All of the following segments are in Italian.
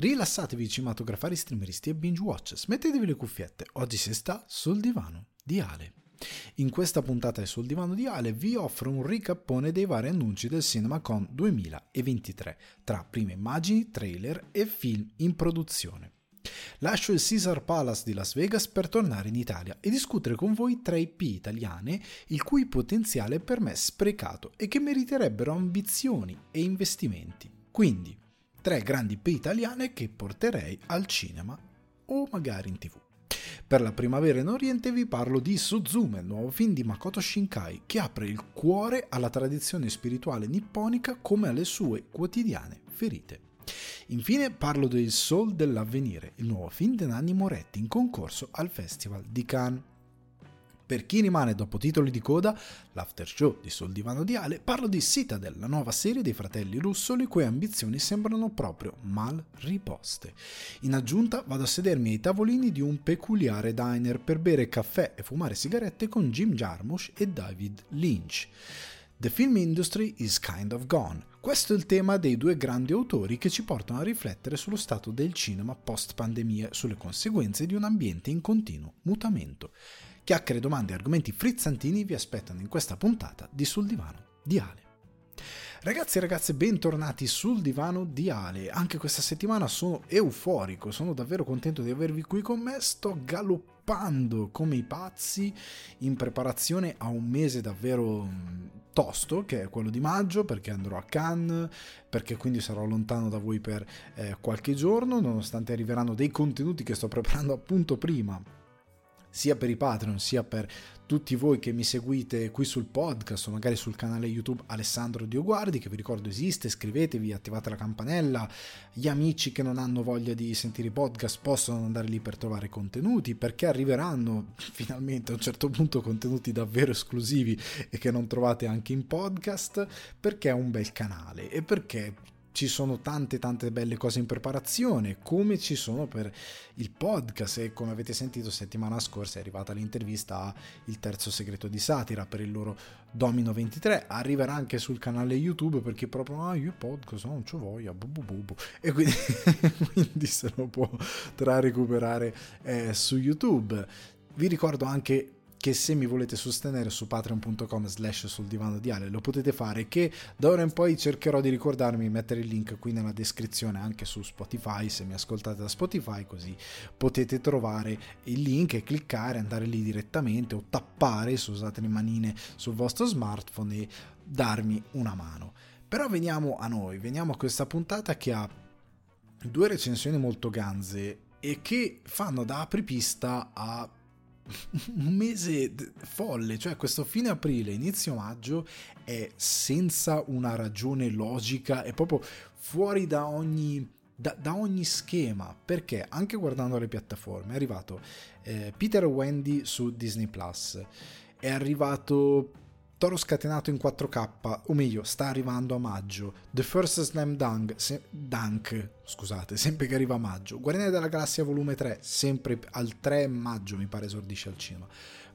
Rilassatevi cinematografari, streameristi e binge watchers, mettetevi le cuffiette, oggi si sta sul divano di Ale. In questa puntata Sul divano di Ale vi offro un ricappone dei vari annunci del CinemaCon 2023, tra prime immagini, trailer e film in produzione. Lascio il Caesar Palace di Las Vegas per tornare in Italia e discutere con voi tre IP italiane il cui potenziale è per me sprecato e che meriterebbero ambizioni e investimenti. Quindi, tre grandi IP italiane che porterei al cinema o magari in tv. Per la primavera in Oriente vi parlo di Suzume, il nuovo film di Makoto Shinkai, che apre il cuore alla tradizione spirituale nipponica come alle sue quotidiane ferite. Infine parlo del Soul dell'Avvenire, il nuovo film di Nanni Moretti in concorso al Festival di Cannes. Per chi rimane dopo titoli di coda, l'after show di Sul Divano di Ale, parlo di Citadel, la nuova serie dei fratelli russo le cui ambizioni sembrano proprio mal riposte. In aggiunta vado a sedermi ai tavolini di un peculiare diner per bere caffè e fumare sigarette con Jim Jarmusch e David Lynch. The film industry is kind of gone. Questo è il tema dei due grandi autori che ci portano a riflettere sullo stato del cinema post pandemia sulle conseguenze di un ambiente in continuo mutamento. Chiacchiere, domande e argomenti frizzantini vi aspettano in questa puntata di Sul Divano di Ale. Ragazzi e ragazze, bentornati sul divano di Ale. Anche questa settimana sono euforico, sono davvero contento di avervi qui con me. Sto galoppando come i pazzi in preparazione a un mese davvero mm, tosto, che è quello di maggio, perché andrò a Cannes, perché quindi sarò lontano da voi per eh, qualche giorno, nonostante arriveranno dei contenuti che sto preparando appunto prima sia per i Patreon sia per tutti voi che mi seguite qui sul podcast o magari sul canale YouTube Alessandro Dioguardi, che vi ricordo esiste, iscrivetevi, attivate la campanella, gli amici che non hanno voglia di sentire i podcast possono andare lì per trovare contenuti, perché arriveranno finalmente a un certo punto contenuti davvero esclusivi e che non trovate anche in podcast, perché è un bel canale. E perché ci sono tante tante belle cose in preparazione, come ci sono per il podcast e come avete sentito settimana scorsa è arrivata l'intervista a Il terzo segreto di satira per il loro Domino 23, arriverà anche sul canale YouTube perché proprio ah io podcast non c'ho voglia, bu bu bu bu. e quindi, quindi se lo potrà recuperare eh, su YouTube. Vi ricordo anche che se mi volete sostenere su patreon.com slash sul divano di Ale lo potete fare che da ora in poi cercherò di ricordarmi di mettere il link qui nella descrizione anche su Spotify se mi ascoltate da Spotify così potete trovare il link e cliccare andare lì direttamente o tappare se usate le manine sul vostro smartphone e darmi una mano. Però veniamo a noi veniamo a questa puntata che ha due recensioni molto ganze e che fanno da apripista a un mese folle, cioè questo fine aprile, inizio maggio è senza una ragione logica, è proprio fuori da ogni, da, da ogni schema, perché? Anche guardando le piattaforme è arrivato eh, Peter Wendy su Disney Plus, è arrivato Toro scatenato in 4K, o meglio, sta arrivando a maggio. The First Slam Dunk, se, Dunk scusate, sempre che arriva a maggio. Guardiani della Galassia volume 3, sempre al 3 maggio mi pare esordisce al cinema.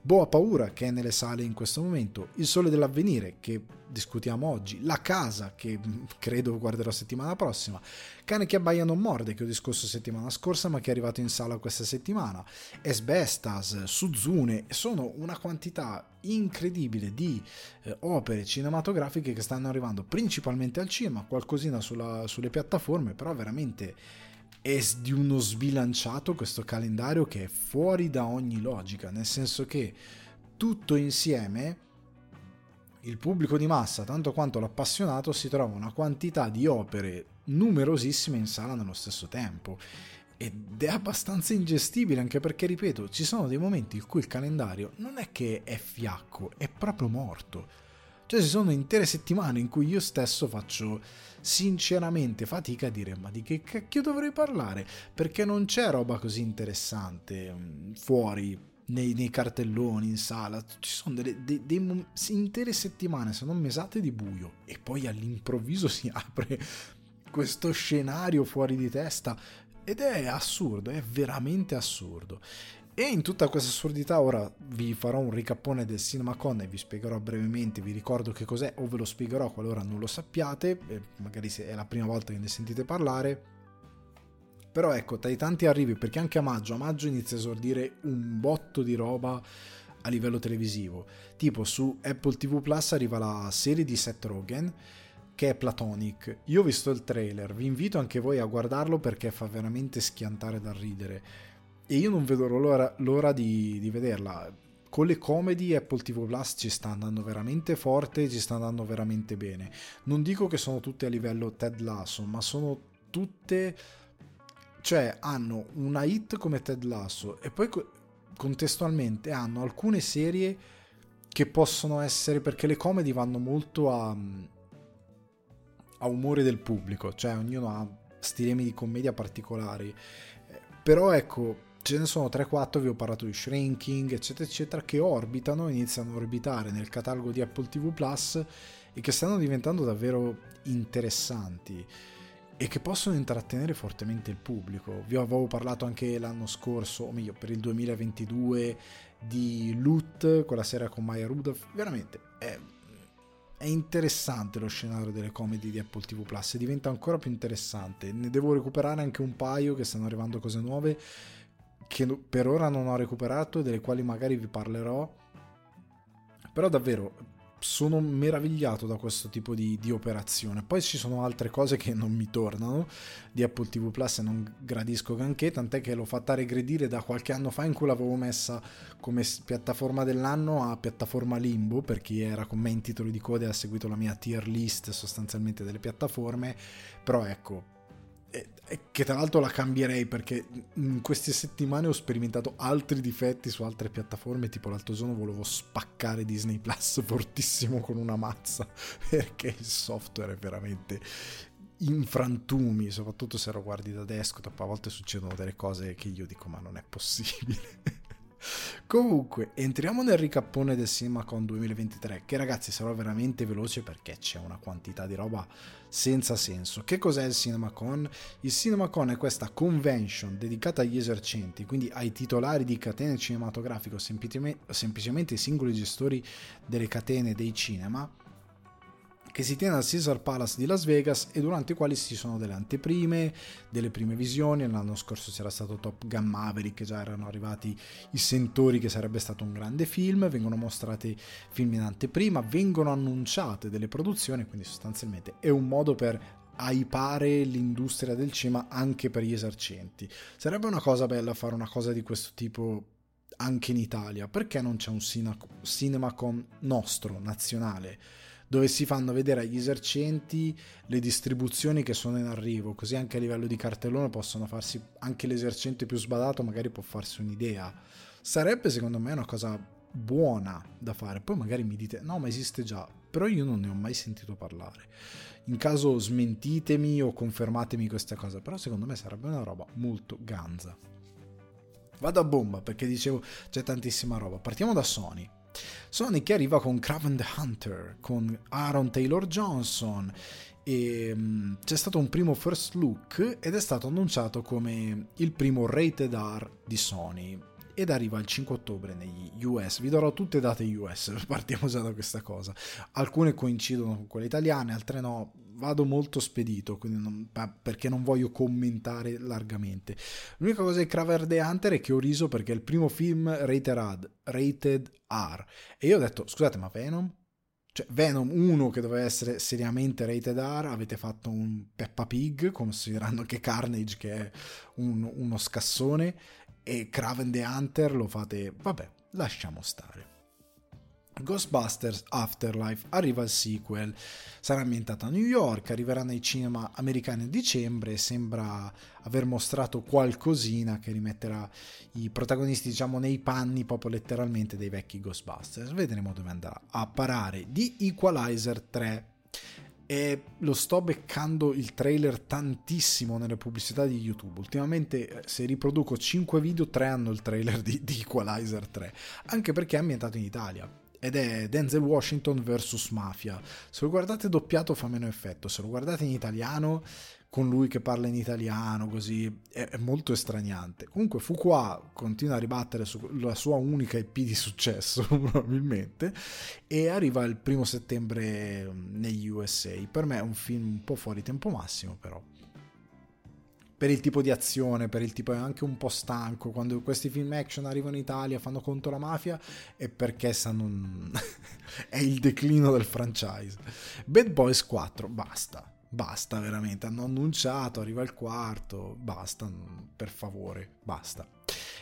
Boa Paura che è nelle sale in questo momento, Il Sole dell'Avvenire che discutiamo oggi, La Casa che mm, credo guarderò settimana prossima, Cane che abbaia non morde che ho discusso settimana scorsa ma che è arrivato in sala questa settimana, Esbestas, Suzune, sono una quantità incredibile di eh, opere cinematografiche che stanno arrivando principalmente al cinema, qualcosina sulla, sulle piattaforme, però veramente è di uno sbilanciato questo calendario che è fuori da ogni logica, nel senso che tutto insieme il pubblico di massa, tanto quanto l'appassionato, si trova una quantità di opere numerosissime in sala nello stesso tempo. Ed è abbastanza ingestibile anche perché, ripeto, ci sono dei momenti in cui il calendario non è che è fiacco, è proprio morto. Cioè ci sono intere settimane in cui io stesso faccio sinceramente fatica a dire ma di che cacchio dovrei parlare? Perché non c'è roba così interessante mm, fuori nei, nei cartelloni in sala. Ci sono delle, dei, dei, intere settimane se non mesate di buio e poi all'improvviso si apre questo scenario fuori di testa. Ed è assurdo, è veramente assurdo. E in tutta questa assurdità ora vi farò un ricappone del CinemaCon e vi spiegherò brevemente, vi ricordo che cos'è o ve lo spiegherò qualora non lo sappiate, magari se è la prima volta che ne sentite parlare. Però ecco, tra i tanti arrivi, perché anche a maggio, a maggio inizia a esordire un botto di roba a livello televisivo. Tipo su Apple TV Plus arriva la serie di Seth Rogen che è Platonic. Io ho visto il trailer, vi invito anche voi a guardarlo perché fa veramente schiantare dal ridere. E io non vedo l'ora, l'ora di, di vederla. Con le comedy Apple TV Plus ci sta andando veramente forte, ci sta andando veramente bene. Non dico che sono tutte a livello Ted Lasso, ma sono tutte cioè hanno una hit come Ted Lasso e poi contestualmente hanno alcune serie che possono essere perché le comedy vanno molto a, a umore del pubblico, cioè ognuno ha stilemi di commedia particolari. Però ecco, ce ne sono 3-4, vi ho parlato di Shrinking, eccetera, eccetera, che orbitano, iniziano a orbitare nel catalogo di Apple TV Plus e che stanno diventando davvero interessanti e che possono intrattenere fortemente il pubblico. Vi avevo parlato anche l'anno scorso, o meglio per il 2022, di Loot, quella sera con Maya Rudolph. Veramente è, è interessante lo scenario delle comedy di Apple TV Plus diventa ancora più interessante. Ne devo recuperare anche un paio che stanno arrivando cose nuove che per ora non ho recuperato e delle quali magari vi parlerò. Però davvero sono meravigliato da questo tipo di, di, operazione. Poi ci sono altre cose che non mi tornano di Apple TV Plus e non gradisco granché, tant'è che l'ho fatta regredire da qualche anno fa in cui l'avevo messa come piattaforma dell'anno a piattaforma limbo, per chi era con me in titoli di coda e ha seguito la mia tier list sostanzialmente delle piattaforme, però ecco, che tra l'altro la cambierei perché in queste settimane ho sperimentato altri difetti su altre piattaforme, tipo l'altro giorno volevo spaccare Disney Plus fortissimo con una mazza perché il software è veramente in frantumi, soprattutto se lo guardi da desktop, a volte succedono delle cose che io dico ma non è possibile. Comunque, entriamo nel ricappone del CinemaCon 2023, che ragazzi sarò veramente veloce perché c'è una quantità di roba senza senso. Che cos'è il CinemaCon? Il CinemaCon è questa convention dedicata agli esercenti, quindi ai titolari di catene cinematografiche o semplicemente ai singoli gestori delle catene dei cinema che si tiene al Caesar Palace di Las Vegas e durante i quali ci sono delle anteprime, delle prime visioni. L'anno scorso c'era stato Top Gun Maverick, già erano arrivati i sentori che sarebbe stato un grande film, vengono mostrati film in anteprima, vengono annunciate delle produzioni, quindi sostanzialmente è un modo per aipare l'industria del cinema anche per gli esercenti. Sarebbe una cosa bella fare una cosa di questo tipo anche in Italia, perché non c'è un cinema con nostro, nazionale? Dove si fanno vedere agli esercenti le distribuzioni che sono in arrivo, così anche a livello di cartellone possono farsi, anche l'esercente più sbadato magari può farsi un'idea. Sarebbe secondo me una cosa buona da fare, poi magari mi dite no ma esiste già, però io non ne ho mai sentito parlare. In caso smentitemi o confermatemi questa cosa, però secondo me sarebbe una roba molto ganza. Vado a bomba perché dicevo c'è tantissima roba. Partiamo da Sony. Sony che arriva con Craven the Hunter, con Aaron Taylor Johnson e um, c'è stato un primo first look ed è stato annunciato come il primo rated R di Sony ed arriva il 5 ottobre negli US. Vi darò tutte date US, partiamo già da questa cosa. Alcune coincidono con quelle italiane, altre no vado molto spedito non, perché non voglio commentare largamente. L'unica cosa di Craver the Hunter è che ho riso perché è il primo film rated, ad, rated R e io ho detto scusate ma Venom? Cioè Venom 1 che doveva essere seriamente rated R avete fatto un Peppa Pig considerando che Carnage che è un, uno scassone e Craven the Hunter lo fate vabbè lasciamo stare Ghostbusters Afterlife arriva il sequel, sarà ambientato a New York, arriverà nei cinema americani a dicembre e sembra aver mostrato qualcosina che rimetterà i protagonisti diciamo nei panni proprio letteralmente dei vecchi Ghostbusters. Vedremo dove andrà a parare di Equalizer 3 e lo sto beccando il trailer tantissimo nelle pubblicità di YouTube. Ultimamente eh, se riproduco 5 video 3 hanno il trailer di, di Equalizer 3, anche perché è ambientato in Italia ed è Denzel Washington vs Mafia. Se lo guardate doppiato fa meno effetto, se lo guardate in italiano con lui che parla in italiano così è, molto estraniante. Comunque Fuqua continua a ribattere sulla sua unica IP di successo probabilmente e arriva il primo settembre negli USA. Per me è un film un po' fuori tempo massimo però per il tipo di azione, per il tipo è anche un po' stanco. Quando questi film action arrivano in Italia, fanno contro la mafia, è perché sanno. è il declino del franchise. Bad Boys 4, basta. Basta veramente, hanno annunciato, arriva il quarto, basta, per favore, basta.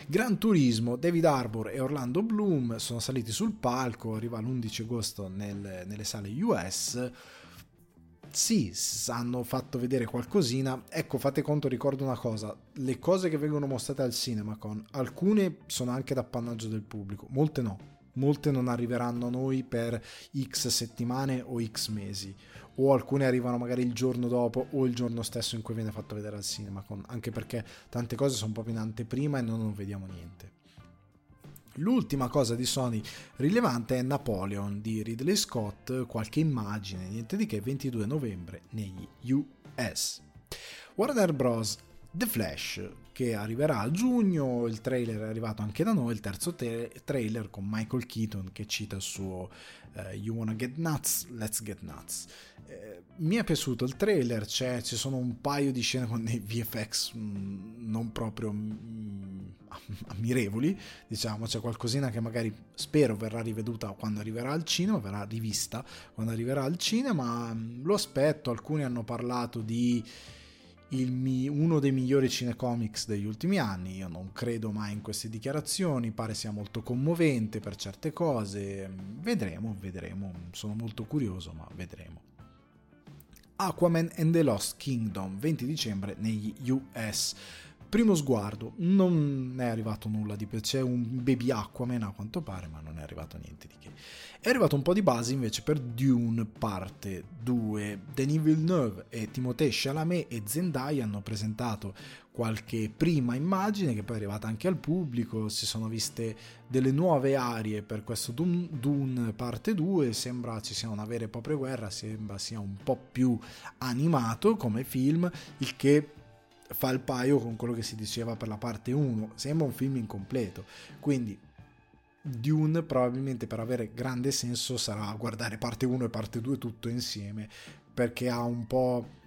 Gran Turismo, David Harbour e Orlando Bloom sono saliti sul palco, arriva l'11 agosto nel, nelle sale US sì, hanno fatto vedere qualcosina. Ecco, fate conto, ricordo una cosa, le cose che vengono mostrate al cinema con alcune sono anche d'appannaggio del pubblico, molte no. Molte non arriveranno a noi per X settimane o X mesi, o alcune arrivano magari il giorno dopo o il giorno stesso in cui viene fatto vedere al cinema, anche perché tante cose sono proprio in anteprima e noi non vediamo niente. L'ultima cosa di Sony rilevante è Napoleon di Ridley Scott, qualche immagine, niente di che, 22 novembre negli US. Warner Bros. The Flash, che arriverà a giugno, il trailer è arrivato anche da noi, il terzo te- trailer con Michael Keaton che cita il suo uh, You Wanna Get Nuts? Let's Get Nuts. Eh, mi è piaciuto il trailer, ci sono un paio di scene con dei VFX mm, non proprio mm, ammirevoli, diciamo, c'è qualcosina che magari spero verrà riveduta quando arriverà al cinema, verrà rivista quando arriverà al cinema, lo aspetto, alcuni hanno parlato di il, uno dei migliori cinecomics degli ultimi anni, io non credo mai in queste dichiarazioni, pare sia molto commovente per certe cose, vedremo, vedremo, sono molto curioso, ma vedremo. Aquaman and the Lost Kingdom, 20 dicembre negli US primo sguardo non è arrivato nulla di più, c'è un baby Aquaman a quanto pare, ma non è arrivato niente di che. È arrivato un po' di base invece per Dune parte 2. Denis Villeneuve e Timothée Chalamet e Zendaya hanno presentato qualche prima immagine che poi è arrivata anche al pubblico, si sono viste delle nuove arie per questo Dune, Dune parte 2, sembra ci sia una vera e propria guerra, sembra sia un po' più animato come film, il che fa il paio con quello che si diceva per la parte 1, sembra un film incompleto, quindi Dune probabilmente per avere grande senso sarà guardare parte 1 e parte 2 tutto insieme, perché ha un po'...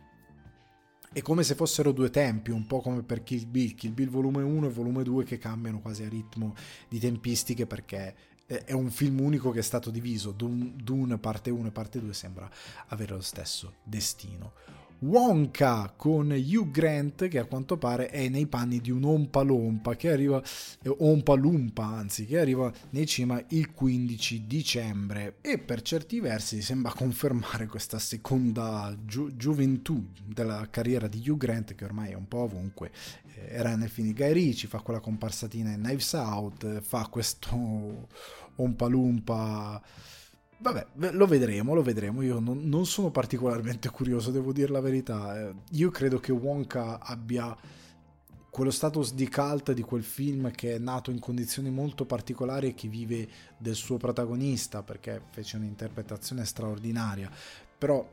È come se fossero due tempi, un po' come per Kill Bill, Kill Bill volume 1 e volume 2 che cambiano quasi a ritmo di tempistiche perché è un film unico che è stato diviso, Dune parte 1 e parte 2 sembra avere lo stesso destino. Wonka con Hugh Grant che a quanto pare è nei panni di un Ompa Lompa che arriva eh, Ompa Lumpa anzi che arriva nei cinema il 15 dicembre. E per certi versi sembra confermare questa seconda gio- gioventù della carriera di Hugh Grant che ormai è un po' ovunque eh, era nel film di Guy Ritchie fa quella comparsatina in Knives Out fa questo Ompa Lumpa Vabbè, lo vedremo, lo vedremo. Io non, non, sono particolarmente curioso, devo dire la verità. Eh, io credo che Wonka abbia quello status di cult di quel film che è nato in condizioni molto particolari e che vive del suo protagonista perché fece un'interpretazione straordinaria. Però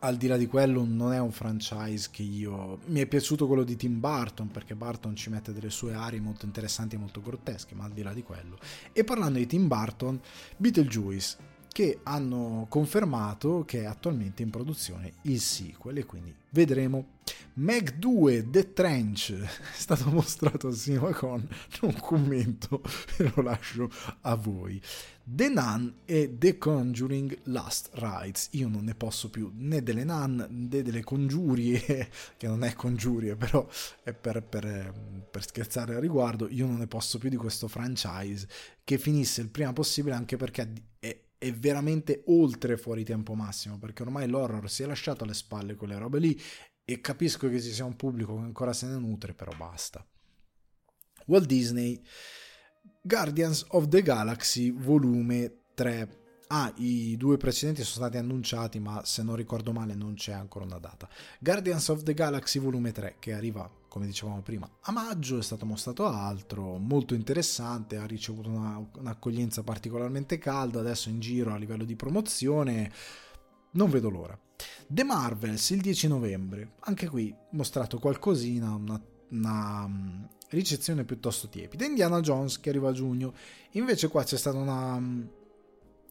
al di là di quello non è un franchise che io mi è piaciuto quello di Tim Burton perché Burton ci mette delle sue aree molto interessanti e molto grottesche ma al di là di quello e parlando di Tim Burton Beetlejuice che hanno confermato che è attualmente in produzione il sequel e quindi vedremo. Meg 2 The Trench è stato mostrato al cinema con non commento e lo lascio a voi. The Nun e The Conjuring Last Rides. Io non ne posso più né delle Nun né delle congiurie, che non è congiurie, però è per, per, per scherzare al riguardo. Io non ne posso più di questo franchise che finisse il prima possibile, anche perché è è veramente oltre fuori tempo massimo perché ormai l'horror si è lasciato alle spalle quelle robe lì e capisco che ci sia un pubblico che ancora se ne nutre però basta Walt Disney Guardians of the Galaxy volume 3 Ah, i due precedenti sono stati annunciati, ma se non ricordo male non c'è ancora una data. Guardians of the Galaxy volume 3, che arriva come dicevamo prima, a maggio è stato mostrato altro, molto interessante, ha ricevuto una, un'accoglienza particolarmente calda, adesso in giro a livello di promozione, non vedo l'ora. The Marvels il 10 novembre, anche qui mostrato qualcosina, una, una ricezione piuttosto tiepida. Indiana Jones che arriva a giugno, invece qua c'è stata una,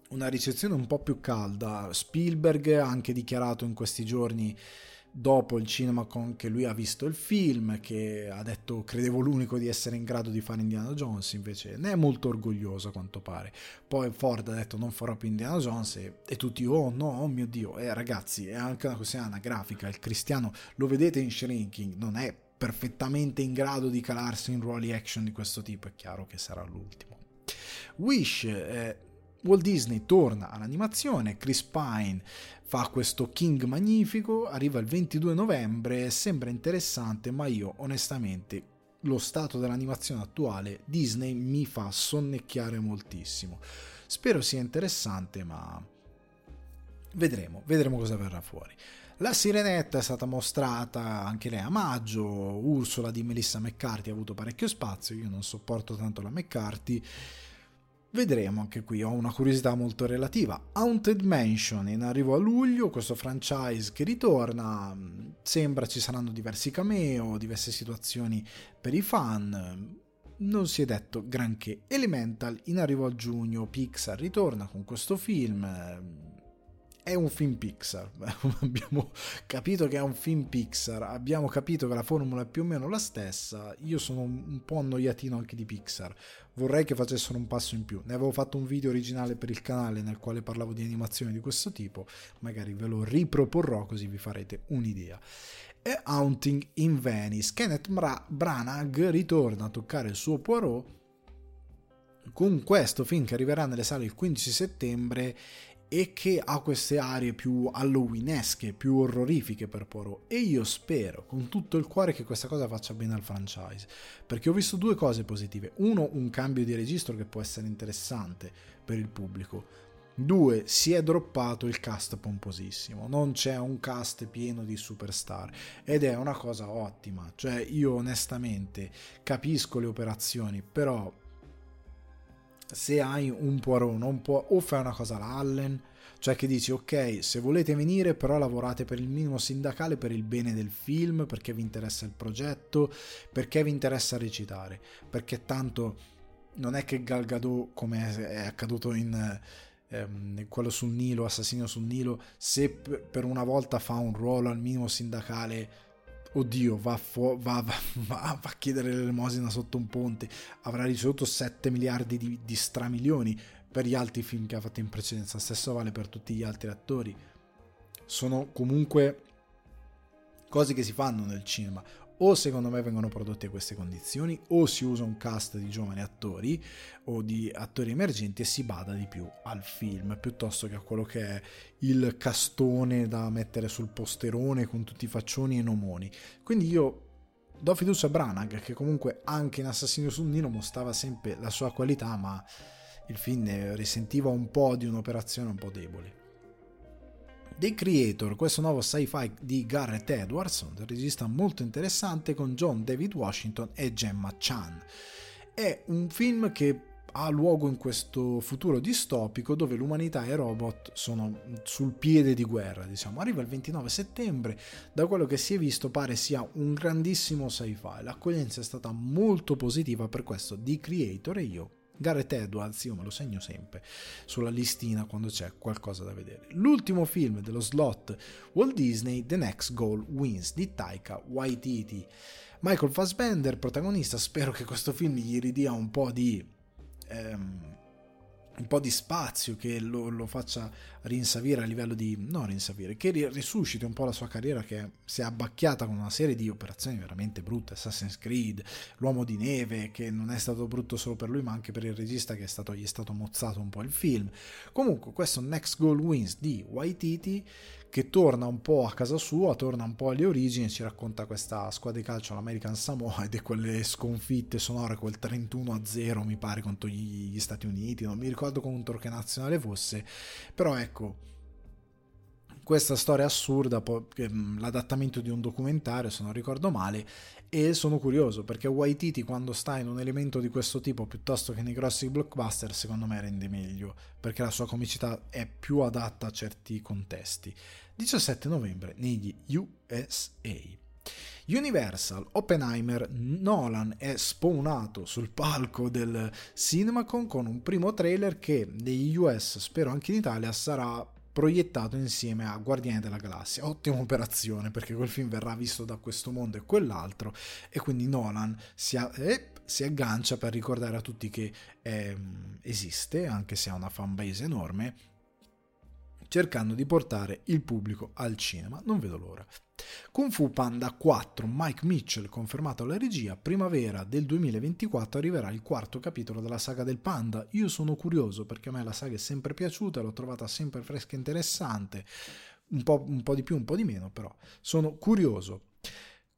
una ricezione un po' più calda, Spielberg ha anche dichiarato in questi giorni dopo il cinema con che lui ha visto il film, che ha detto credevo l'unico di essere in grado di fare Indiana Jones, invece ne è molto orgoglioso a quanto pare. Poi Ford ha detto non farò più Indiana Jones e, e tutti oh no, oh mio dio, eh ragazzi è anche una questione anagrafica, il cristiano lo vedete in Shrinking, non è perfettamente in grado di calarsi in ruoli action di questo tipo, è chiaro che sarà l'ultimo. Wish, eh, Walt Disney torna all'animazione, Chris Pine fa questo King magnifico, arriva il 22 novembre, sembra interessante, ma io onestamente lo stato dell'animazione attuale Disney mi fa sonnecchiare moltissimo. Spero sia interessante, ma vedremo, vedremo cosa verrà fuori. La Sirenetta è stata mostrata anche lei a maggio, Ursula di Melissa McCarthy ha avuto parecchio spazio, io non sopporto tanto la McCarthy Vedremo anche qui, ho una curiosità molto relativa. Haunted Mansion in arrivo a luglio, questo franchise che ritorna, sembra ci saranno diversi cameo, diverse situazioni per i fan, non si è detto granché. Elemental in arrivo a giugno, Pixar ritorna con questo film, è un film Pixar. abbiamo capito che è un film Pixar, abbiamo capito che la formula è più o meno la stessa. Io sono un po' annoiatino anche di Pixar. Vorrei che facessero un passo in più. Ne avevo fatto un video originale per il canale nel quale parlavo di animazioni di questo tipo. Magari ve lo riproporrò così vi farete un'idea. E Haunting in Venice. Kenneth Branagh ritorna a toccare il suo Poirot con questo film che arriverà nelle sale il 15 settembre e che ha queste aree più halloweenesche, più orrorifiche per Poirot. E io spero con tutto il cuore che questa cosa faccia bene al franchise perché ho visto due cose positive. Uno un cambio di registro che può essere interessante per il pubblico. Due, si è droppato il cast pomposissimo, non c'è un cast pieno di superstar. Ed è una cosa ottima, cioè io onestamente capisco le operazioni, però se hai un Poirot non può o fai una cosa alla Allen cioè che dici ok se volete venire però lavorate per il minimo sindacale per il bene del film perché vi interessa il progetto perché vi interessa recitare. Perché tanto non è che Gal Gadot come è accaduto in ehm, quello sul Nilo Assassino sul Nilo se per una volta fa un ruolo al minimo sindacale oddio, va, fu- va, va, va, a chiedere l'elemosina sotto un ponte, avrà ricevuto 7 miliardi di, di stramilioni per gli altri film che ha fatto in precedenza, stesso vale per tutti gli altri attori. Sono comunque cose che si fanno nel cinema o secondo me vengono prodotti a queste condizioni o si usa un cast di giovani attori o di attori emergenti e si bada di più al film piuttosto che a quello che è il castone da mettere sul posterone con tutti i faccioni e nomoni. Quindi io do fiducia a Branagh che comunque anche in Assassino sul Nilo mostrava sempre la sua qualità ma il film risentiva un po' di un'operazione un po' debole The Creator, questo nuovo sci-fi di Garrett Edwards, un regista molto interessante con John David Washington e Gemma Chan. È un film che ha luogo in questo futuro distopico dove l'umanità e i robot sono sul piede di guerra, diciamo. Arriva il 29 settembre, da quello che si è visto pare sia un grandissimo sci-fi. L'accoglienza è stata molto positiva per questo The Creator e io Gareth Edwards, io me lo segno sempre sulla listina quando c'è qualcosa da vedere. L'ultimo film dello slot Walt Disney, The Next Goal Wins di Taika Waititi. Michael Fassbender, protagonista, spero che questo film gli ridia un po' di... Ehm, un po' di spazio che lo, lo, faccia rinsavire a livello di no rinsavire che risusciti un po' la sua carriera che si è abbacchiata con una serie di operazioni veramente brutte. Assassin's Creed l'uomo di neve che non è stato brutto solo per lui ma anche per il regista che è stato, gli è stato mozzato un po' il film. Comunque questo Next Goal Wins di Waititi che torna un po' a casa sua, torna un po' alle origini, ci racconta questa squadra di calcio, l'American Samoa, ed è quelle sconfitte sonore, quel 31 a 0 mi pare contro gli Stati Uniti, non mi ricordo contro che nazionale fosse, però ecco, questa storia assurda, l'adattamento di un documentario se non ricordo male, e sono curioso perché Waititi quando sta in un elemento di questo tipo piuttosto che nei grossi blockbuster secondo me rende meglio perché la sua comicità è più adatta a certi contesti. 17 novembre negli USA Universal, Oppenheimer, Nolan è spawnato sul palco del CinemaCon con un primo trailer che negli US, spero anche in Italia, sarà proiettato insieme a Guardiani della Galassia. Ottima operazione perché quel film verrà visto da questo mondo e quell'altro e quindi Nolan si, a- eh, si aggancia per ricordare a tutti che eh, esiste, anche se ha una fanbase enorme, cercando di portare il pubblico al cinema. Non vedo l'ora. Kung Fu Panda 4, Mike Mitchell confermato alla regia, primavera del 2024 arriverà il quarto capitolo della saga del Panda. Io sono curioso perché a me la saga è sempre piaciuta, l'ho trovata sempre fresca e interessante, un po', un po' di più, un po' di meno, però sono curioso.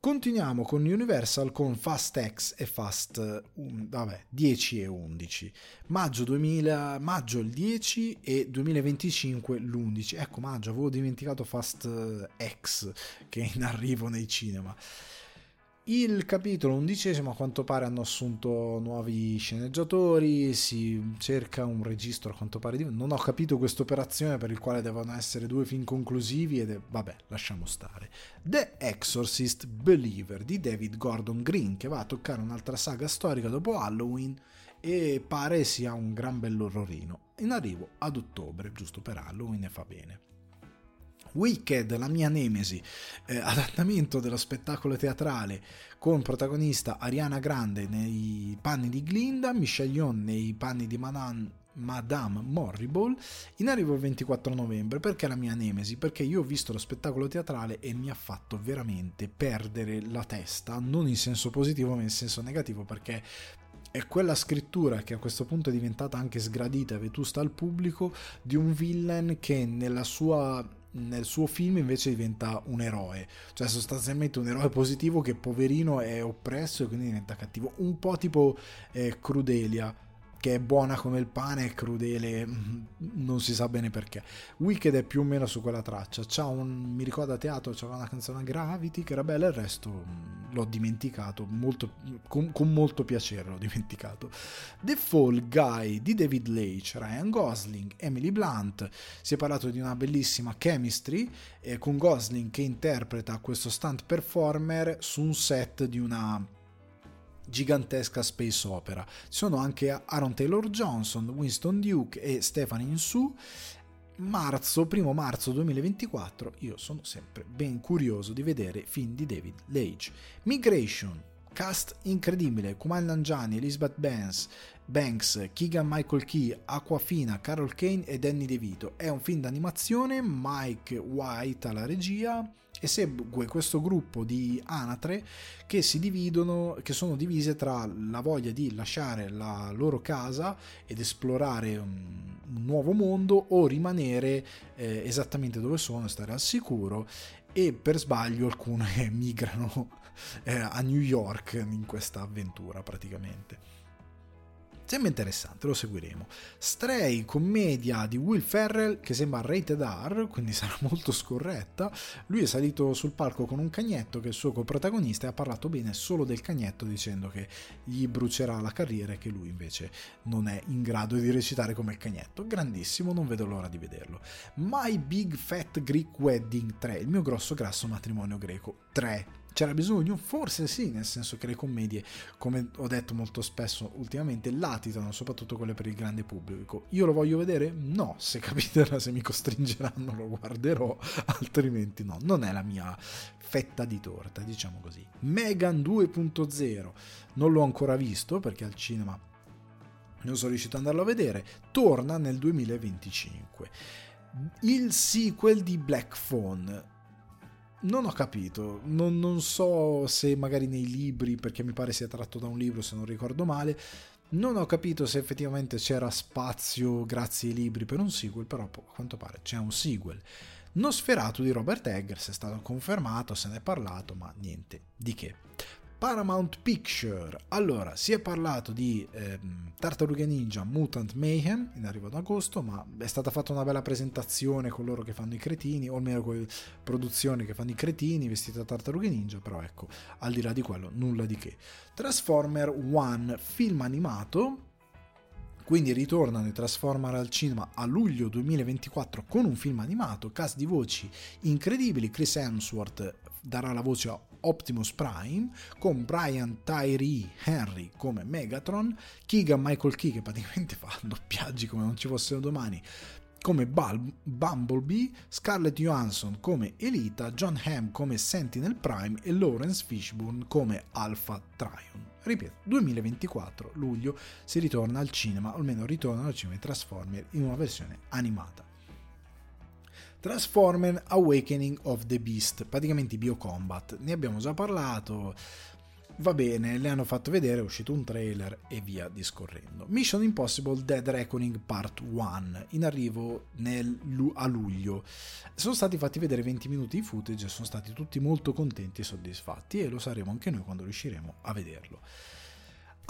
Continuiamo con Universal con Fast X e Fast um, vabbè, 10 e 11. Maggio, 2000, maggio il 10 e 2025 l'11. Ecco, maggio, avevo dimenticato Fast X che è in arrivo nei cinema. Il capitolo undicesimo a quanto pare hanno assunto nuovi sceneggiatori, si cerca un registro a quanto pare di... Non ho capito questa operazione per il quale devono essere due film conclusivi ed è... vabbè, lasciamo stare. The Exorcist Believer di David Gordon Green che va a toccare un'altra saga storica dopo Halloween e pare sia un gran bell'orrorino. In arrivo ad ottobre, giusto per Halloween e fa bene. Wicked, la mia nemesi, eh, adattamento dello spettacolo teatrale con protagonista Ariana Grande nei panni di Glinda, Michelle Yeoh nei panni di Madame, Madame Morrible, in arrivo il 24 novembre. Perché la mia nemesi? Perché io ho visto lo spettacolo teatrale e mi ha fatto veramente perdere la testa, non in senso positivo ma in senso negativo, perché è quella scrittura che a questo punto è diventata anche sgradita e vetusta al pubblico di un villain che nella sua nel suo film invece diventa un eroe, cioè sostanzialmente un eroe positivo che poverino è oppresso e quindi diventa cattivo, un po' tipo eh, Crudelia che è buona come il pane e crudele, mm, non si sa bene perché. Wicked è più o meno su quella traccia. C'ha un, mi ricordo a teatro c'era una canzone Gravity che era bella, il resto mm, l'ho dimenticato, molto, con, con, molto piacere l'ho dimenticato. The Fall Guy di David Leitch, Ryan Gosling, Emily Blunt. Si è parlato di una bellissima chemistry eh, con Gosling che interpreta questo stunt performer su un set di una gigantesca space opera. Ci sono anche Aaron Taylor Johnson, Winston Duke e Stephanie Su. Marzo, primo marzo 2024, io sono sempre ben curioso di vedere film di David Leitch. Migration, cast incredibile, Kumail Nanjiani, Elizabeth Banks, Banks, Keegan Michael Key, Aquafina, Carol Kane e Danny DeVito. È un film d'animazione, Mike White alla regia, e segue questo gruppo di anatre che si dividono, che sono divise tra la voglia di lasciare la loro casa ed esplorare un, un nuovo mondo o rimanere eh, esattamente dove sono, stare al sicuro e per sbaglio alcune migrano eh, a New York in questa avventura praticamente. Sembra interessante, lo seguiremo. Stray, commedia di Will Ferrell che sembra rated R, quindi sarà molto scorretta. Lui è salito sul palco con un cagnetto che è il suo coprotagonista e ha parlato bene solo del cagnetto dicendo che gli brucerà la carriera e che lui invece non è in grado di recitare come il cagnetto. Grandissimo, non vedo l'ora di vederlo. My Big Fat Greek Wedding 3, il mio grosso grasso matrimonio greco 3 c'era bisogno? Forse sì, nel senso che le commedie, come ho detto molto spesso ultimamente, latitano, soprattutto quelle per il grande pubblico. Io lo voglio vedere? No, se capiterà, se mi costringeranno lo guarderò, altrimenti no, non è la mia fetta di torta, diciamo così. Megan 2.0, non l'ho ancora visto perché al cinema non sono riuscito ad andarlo a vedere, torna nel 2025. Il sequel di Black Phone non ho capito, non, non, so se magari nei libri, perché mi pare sia tratto da un libro se non ricordo male, non ho capito se effettivamente c'era spazio grazie ai libri per un sequel, però a quanto pare c'è un sequel. Nosferatu di Robert Eggers è stato confermato, se ne è parlato, ma niente di che. Paramount Picture. Allora, si è parlato di ehm, Tartarughe Ninja Mutant Mayhem in arrivo ad agosto, ma è stata fatta una bella presentazione con loro che fanno i cretini, o almeno con produzioni che fanno i cretini vestiti da Tartarughe Ninja, però ecco, al di là di quello, nulla di che. Transformer One, film animato, quindi ritornano i Transformer al cinema a luglio 2024 con un film animato, cast di voci incredibili, Chris Hemsworth darà la voce a Optimus Prime, con Brian Tyree Henry come Megatron, Keegan Michael Key che praticamente fa doppiaggi come non ci fossero domani, come Bumblebee, Scarlett Johansson come Elita, John Hamm come Sentinel Prime e Lawrence Fishburne come Alpha Trion. Ripeto, 2024, luglio, si ritorna al cinema, o almeno ritornano al cinema i Transformer in una versione animata. Transformer Awakening of the Beast, praticamente Biocombat, ne abbiamo già parlato, va bene, le hanno fatto vedere, è uscito un trailer e via discorrendo. Mission Impossible Dead Reckoning Part 1, in arrivo nel, a luglio. Sono stati fatti vedere 20 minuti di footage e sono stati tutti molto contenti e soddisfatti e lo saremo anche noi quando riusciremo a vederlo.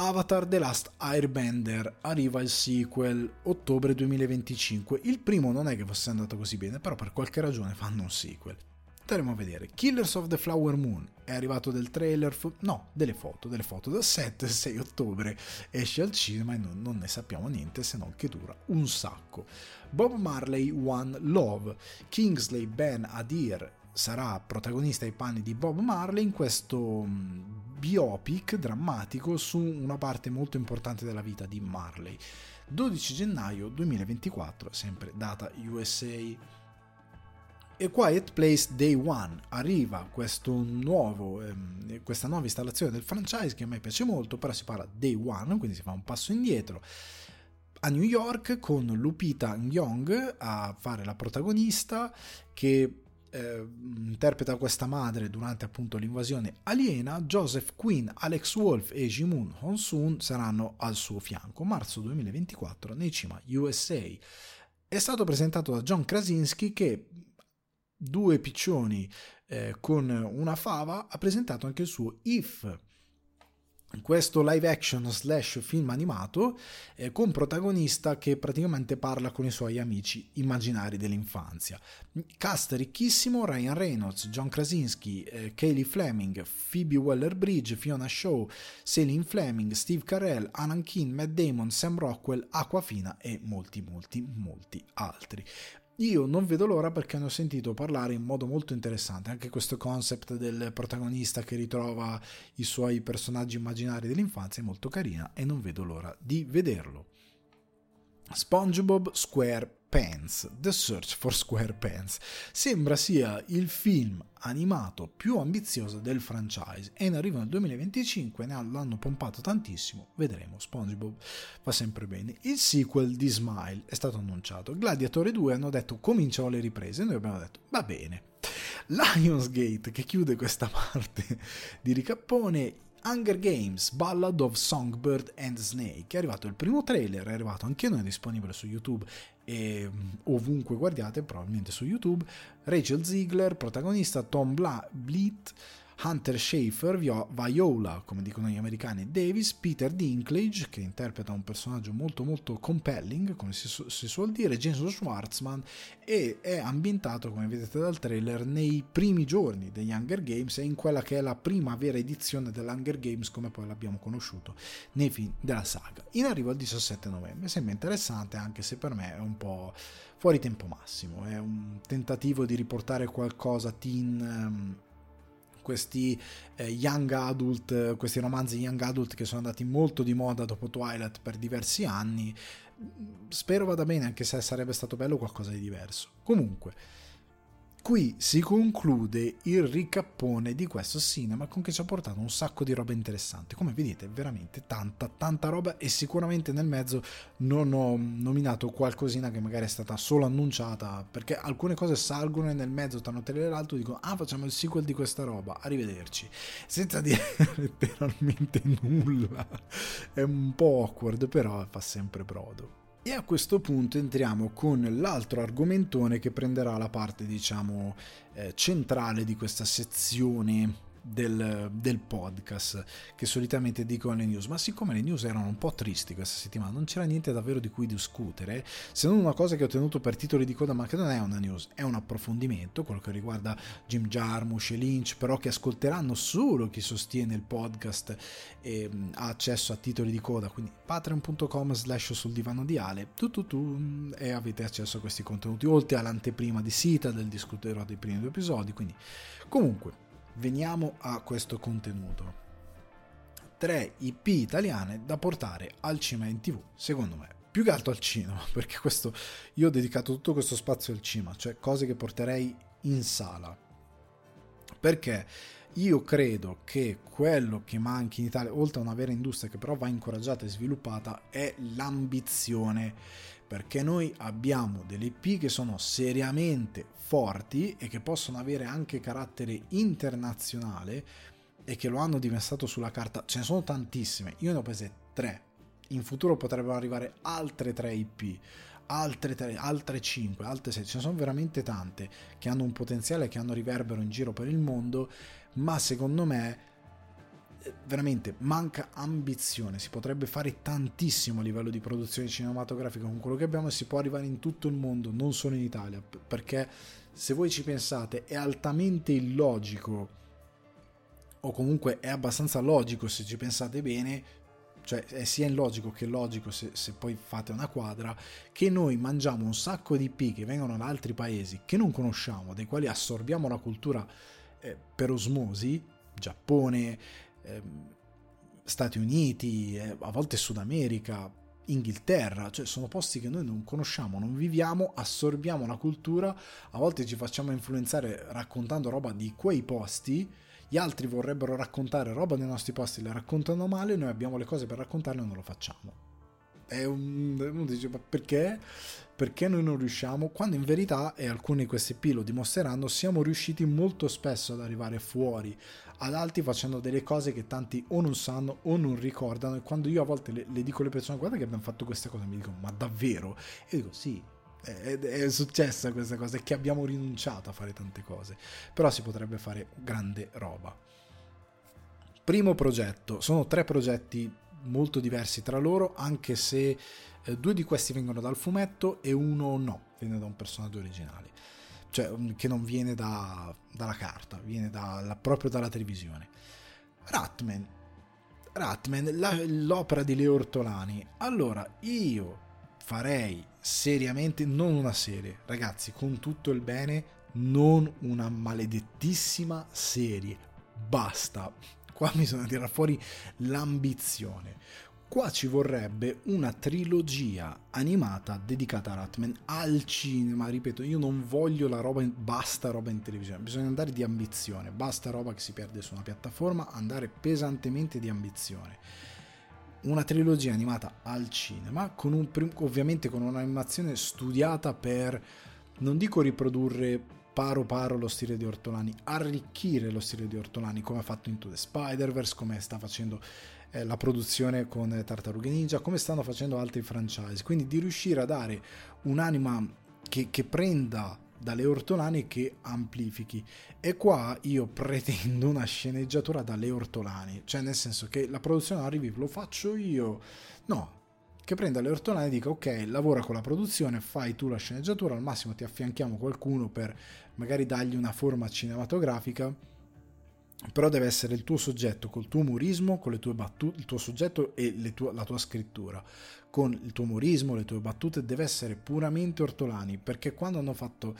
Avatar The Last Airbender arriva il sequel ottobre 2025. Il primo non è che fosse andato così bene, però per qualche ragione fanno un sequel. Staremo a vedere. Killers of the Flower Moon è arrivato del trailer, fo- no, delle foto, delle foto da 7 6 ottobre esce al cinema e non, non, ne sappiamo niente se non che dura un sacco. Bob Marley One Love, Kingsley Ben Adir sarà protagonista ai panni di Bob Marley in questo mm, biopic drammatico su una parte molto importante della vita di Marley. 12 gennaio 2024, sempre data USA. E Quiet Place Day One arriva nuovo, ehm, questa nuova installazione del franchise che a me piace molto, però si parla Day One, quindi si fa un passo indietro a New York con Lupita Nyong a fare la protagonista che eh, interpreta questa madre durante appunto l'invasione aliena, Joseph Quinn, Alex Wolf e Jimun Honsun saranno al suo fianco. Marzo 2024 nei cinema USA. È stato presentato da John Krasinski che due piccioni eh, con una fava ha presentato anche il suo If questo live action slash film animato eh, con protagonista che praticamente parla con i suoi amici immaginari dell'infanzia. Cast ricchissimo, Ryan Reynolds, John Krasinski, eh, Kaylee Fleming, Phoebe Waller-Bridge, Fiona Shaw, Celine Fleming, Steve Carell, Anan Keen, Matt Damon, Sam Rockwell, Aquafina e molti molti molti altri. Io non vedo l'ora perché ne ho sentito parlare in modo molto interessante, anche questo concept del protagonista che ritrova i suoi personaggi immaginari dell'infanzia è molto carina e non vedo l'ora di vederlo. SpongeBob Square Pants, The Search for SquarePants, sembra sia il film animato più ambizioso del franchise e in arrivo nel 2025, ne l'hanno pompato tantissimo, vedremo, SpongeBob fa sempre bene. Il sequel di Smile è stato annunciato, Gladiatore 2 hanno detto cominciano le riprese, noi abbiamo detto va bene. Lionsgate che chiude questa parte di ricappone Hunger Games Ballad of Songbird and Snake. È arrivato il primo trailer è arrivato anche noi è disponibile su YouTube e mm, ovunque guardiate probabilmente su YouTube. Rachel Ziegler protagonista Tom Bla- Bleat Hunter Schaefer, Viola, come dicono gli americani, Davis, Peter Dinklage, che interpreta un personaggio molto molto compelling, come si, su- si suol dire, Jason Schwartzman, e è ambientato, come vedete dal trailer, nei primi giorni degli Hunger Games e in quella che è la prima vera edizione dell'Hunger Games come poi l'abbiamo conosciuto nei film della saga. In arrivo al 17 novembre, sembra interessante anche se per me è un po' fuori tempo massimo, è un tentativo di riportare qualcosa teen... Um, questi eh, young adult, questi romanzi young adult che sono andati molto di moda dopo Twilight per diversi anni. Spero vada bene, anche se sarebbe stato bello qualcosa di diverso. Comunque, Qui si conclude il ricappone di questo cinema con che ci ha portato un sacco di roba interessante. Come vedete, veramente tanta, tanta roba e sicuramente nel mezzo non ho nominato qualcosina che magari è stata solo annunciata perché alcune cose salgono e nel mezzo tra un trailer l'altro dicono ah facciamo il sequel di questa roba, arrivederci. Senza dire letteralmente nulla. È un po' awkward però fa sempre brodo. E a questo punto entriamo con l'altro argomentone che prenderà la parte, diciamo, eh, centrale di questa sezione del, del, podcast che solitamente dicono le news, ma siccome le news erano un po' tristi questa settimana, non c'era niente davvero di cui discutere, se non una cosa che ho tenuto per titoli di coda, ma che non è una news, è un approfondimento, quello che riguarda Jim Jarmusch e Lynch, però che ascolteranno solo chi sostiene il podcast e ha accesso a titoli di coda, quindi patreon.com slash sul divano di Ale, tu, tu, tu, e avete accesso a questi contenuti, oltre all'anteprima di Sita, del discuterò dei primi due episodi, quindi comunque veniamo a questo contenuto. 3 IP italiane da portare al cinema in tv, secondo me. più che altro al cinema, perché questo, io ho dedicato tutto questo spazio al cinema, cioè cose che porterei in sala. Perché io credo che quello che manchi in Italia, oltre a una vera industria che però va incoraggiata e sviluppata, è l'ambizione. Perché noi abbiamo delle IP che sono seriamente forti e che possono avere anche carattere internazionale e che lo hanno dimostrato sulla carta. Ce ne sono tantissime. Io ne ho prese tre in futuro potrebbero arrivare altre 3 IP, altre 3, altre 5, altre 6, ce ne sono veramente tante che hanno un potenziale, che hanno riverbero in giro per il mondo, ma secondo me veramente manca ambizione, si potrebbe fare tantissimo a livello di produzione cinematografica con quello che abbiamo e si può arrivare in tutto il mondo, non solo in Italia, perché se voi ci pensate è altamente illogico o comunque è abbastanza logico se ci pensate bene cioè è sia illogico che logico se, se, poi fate una quadra, che noi mangiamo un sacco di IP che vengono da altri paesi che non conosciamo, dei quali assorbiamo la cultura eh, per osmosi, Giappone, eh, Stati Uniti, eh, a volte Sud America, Inghilterra, cioè sono posti che noi non conosciamo, non viviamo, assorbiamo la cultura, a volte ci facciamo influenzare raccontando roba di quei posti gli altri vorrebbero raccontare roba nei nostri posti, le raccontano male, noi abbiamo le cose per raccontarle e non lo facciamo. Un, uno dice, ma perché? Perché noi non riusciamo? Quando in verità, e alcuni P lo dimostreranno, siamo riusciti molto spesso ad arrivare fuori ad altri facendo delle cose che tanti o non sanno o non ricordano e quando io a volte le, le dico alle persone guarda che abbiamo fatto queste cose mi dicono ma davvero? E dico sì, è, è successa questa cosa e che abbiamo rinunciato a fare tante cose però si potrebbe fare grande roba primo progetto sono tre progetti molto diversi tra loro anche se eh, due di questi vengono dal fumetto e uno no viene da un personaggio originale cioè mm, che non viene da, dalla carta viene da, proprio dalla televisione Ratman Ratman la, l'opera di Leo Ortolani allora io farei seriamente non una serie, ragazzi, con tutto il bene, non una maledettissima serie. Basta. Qua bisogna tirare fuori l'ambizione. Qua ci vorrebbe una trilogia animata dedicata a Ratman al cinema. Ripeto, io non voglio la roba, in, basta roba in televisione, bisogna andare di ambizione, basta roba che si perde su una piattaforma, andare pesantemente di ambizione una trilogia animata al cinema, con un, ovviamente con un'animazione studiata per, non dico riprodurre paro paro lo stile di Ortolani, arricchire lo stile di Ortolani come ha fatto Into the Spider-Verse, come sta facendo eh, la produzione con Tartarughe Ninja, come stanno facendo altri franchise, quindi di riuscire a dare un'anima che, che prenda dalle ortolani che amplifichi. E qua io pretendo una sceneggiatura dalle ortolani, cioè nel senso che la produzione arrivi, lo faccio io. No, che prenda le ortolani e dica ok, lavora con la produzione, fai tu la sceneggiatura, al massimo ti affianchiamo qualcuno per magari dargli una forma cinematografica però deve essere il tuo soggetto col tuo umorismo, con le tue battute, il tuo soggetto e tue, la tua scrittura, con il tuo umorismo, le tue battute, deve essere puramente ortolani, perché quando hanno fatto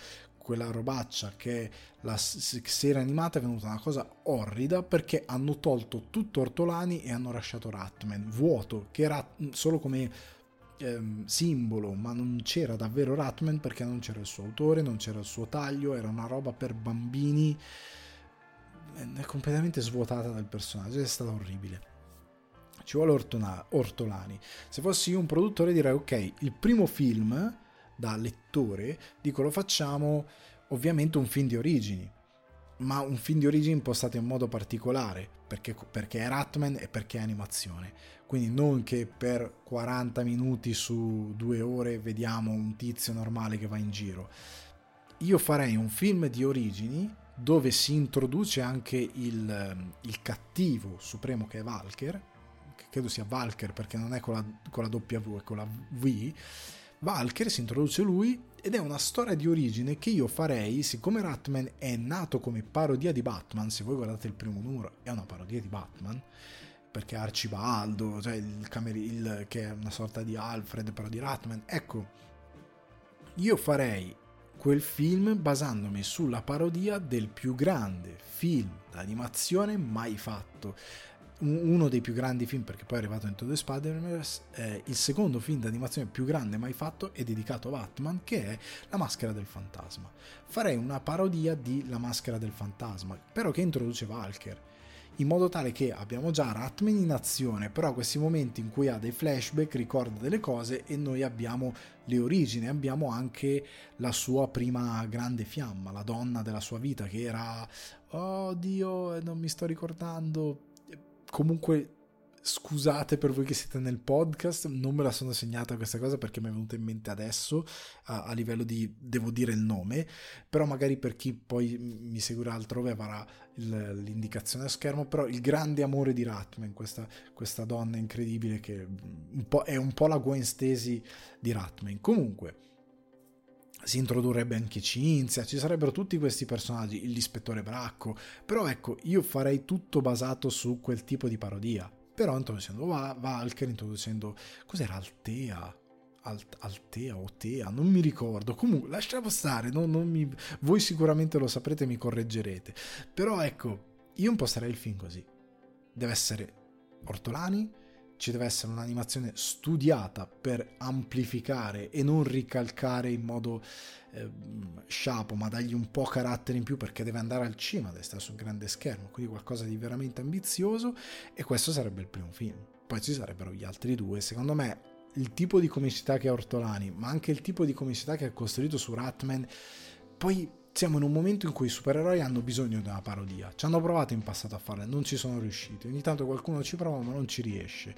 quella robaccia che la serie animata è venuta una cosa orrida perché hanno tolto tutto Ortolani e hanno lasciato Ratman vuoto che era solo come ehm, simbolo ma non c'era davvero Ratman perché non c'era il suo autore non c'era il suo taglio era una roba per bambini è completamente svuotata dal personaggio, è stata orribile. Ci vuole Ortona- Ortolani. Se fossi io un produttore direi ok, il primo film da lettore, dico lo facciamo ovviamente un film di origini, ma un film di origini impostato in modo particolare, perché, perché, è Ratman e perché è animazione. Quindi non che per 40 minuti su due ore vediamo un tizio normale che va in giro. Io farei un film di origini dove si introduce anche il, il cattivo supremo che è Valker, che credo sia Valker perché non è con la, con la W, è con la V. Valker si introduce lui ed è una storia di origine che io farei, siccome Ratman è nato come parodia di Batman, se voi guardate il primo numero è una parodia di Batman, perché Arcibaldo, cioè il, cameri, che è una sorta di Alfred però di Ratman, ecco, io farei quel film basandomi sulla parodia del più grande film d'animazione mai fatto. uno dei più grandi film, perché poi è arrivato Into the Spider-Verse, è il secondo film d'animazione più grande mai fatto e dedicato a Batman, che è La maschera del fantasma. Farei una parodia di La maschera del fantasma, però che introduce Valker in modo tale che abbiamo già Ratman in azione, però questi momenti in cui ha dei flashback, ricorda delle cose e noi abbiamo le origini, abbiamo anche la sua prima grande fiamma, la donna della sua vita che era, oh Dio, non mi sto ricordando, comunque scusate per voi che siete nel podcast, non me la sono segnata questa cosa perché mi è venuta in mente adesso a, a, livello di devo dire il nome, però magari per chi poi mi seguirà altrove avrà il, l'indicazione a schermo, però il grande amore di Ratman, questa, questa donna incredibile che un è un po' la Gwen Stacy di Ratman. Comunque, si introdurrebbe anche Cinzia, ci sarebbero tutti questi personaggi, l'ispettore Bracco, però ecco, io farei tutto basato su quel tipo di parodia però introducendo Valkyrie, introducendo cos'era Altea Alt, Altea o Tea, non mi ricordo. Comunque, lasciamo stare, non, non mi, voi sicuramente lo saprete e mi correggerete. Però ecco, io imposterei il film così. Deve essere ortolani, ci deve essere un'animazione studiata per amplificare e non ricalcare in modo eh, sciapo, ma dargli un po' carattere in più perché deve andare al cinema, deve stare sul grande schermo, quindi qualcosa di veramente ambizioso e questo sarebbe il primo film. Poi ci sarebbero gli altri due, secondo me il tipo di comicità che ha Ortolani, ma anche il tipo di comicità che ha costruito su Ratman, poi siamo in un momento in cui i supereroi hanno bisogno di una parodia. Ci hanno provato in passato a farla, non ci sono riusciti. Ogni tanto qualcuno ci prova, ma non ci riesce.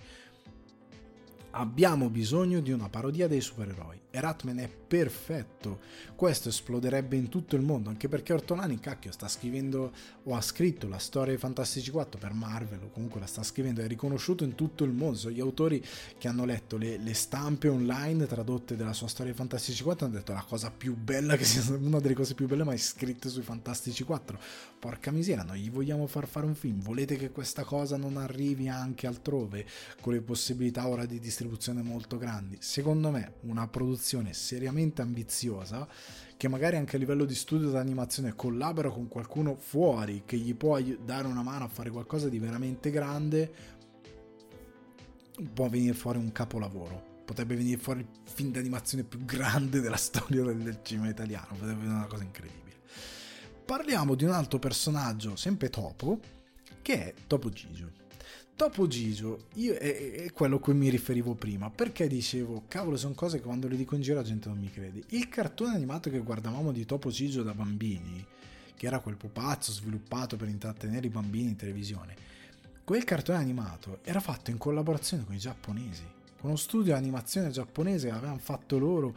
Abbiamo bisogno di una parodia dei supereroi e Ratman è perfetto. Questo esploderebbe in tutto il mondo, anche perché Ortolani, cacchio, sta scrivendo o ha scritto la storia dei Fantastici 4 per Marvel, o comunque la sta scrivendo, è riconosciuto in tutto il mondo. Gli autori che hanno letto le, le stampe online tradotte della sua storia dei Fantastici 4 hanno detto la cosa più bella che sia una delle cose più belle mai scritte sui Fantastici 4. Porca miseria, noi gli vogliamo far fare un film. Volete che questa cosa non arrivi anche altrove con le possibilità ora di distribuzione? distribuzione molto grandi. Secondo me una produzione seriamente ambiziosa che magari anche a livello di studio d'animazione collabora con qualcuno fuori che gli può dare una mano a fare qualcosa di veramente grande, può venire fuori un capolavoro. Potrebbe venire fuori il film d'animazione più grande della storia del cinema italiano, potrebbe venire una cosa incredibile. Parliamo di un altro personaggio, sempre Topo, che è Topo Gigio. Topo Gigio io, è, è, quello a cui mi riferivo prima, perché dicevo, cavolo, sono cose che quando le dico in giro la gente non mi crede. Il cartone animato che guardavamo di Topo Gigio da bambini, che era quel pupazzo sviluppato per intrattenere i bambini in televisione, quel cartone animato era fatto in collaborazione con i giapponesi, con uno studio di animazione giapponese che avevano fatto loro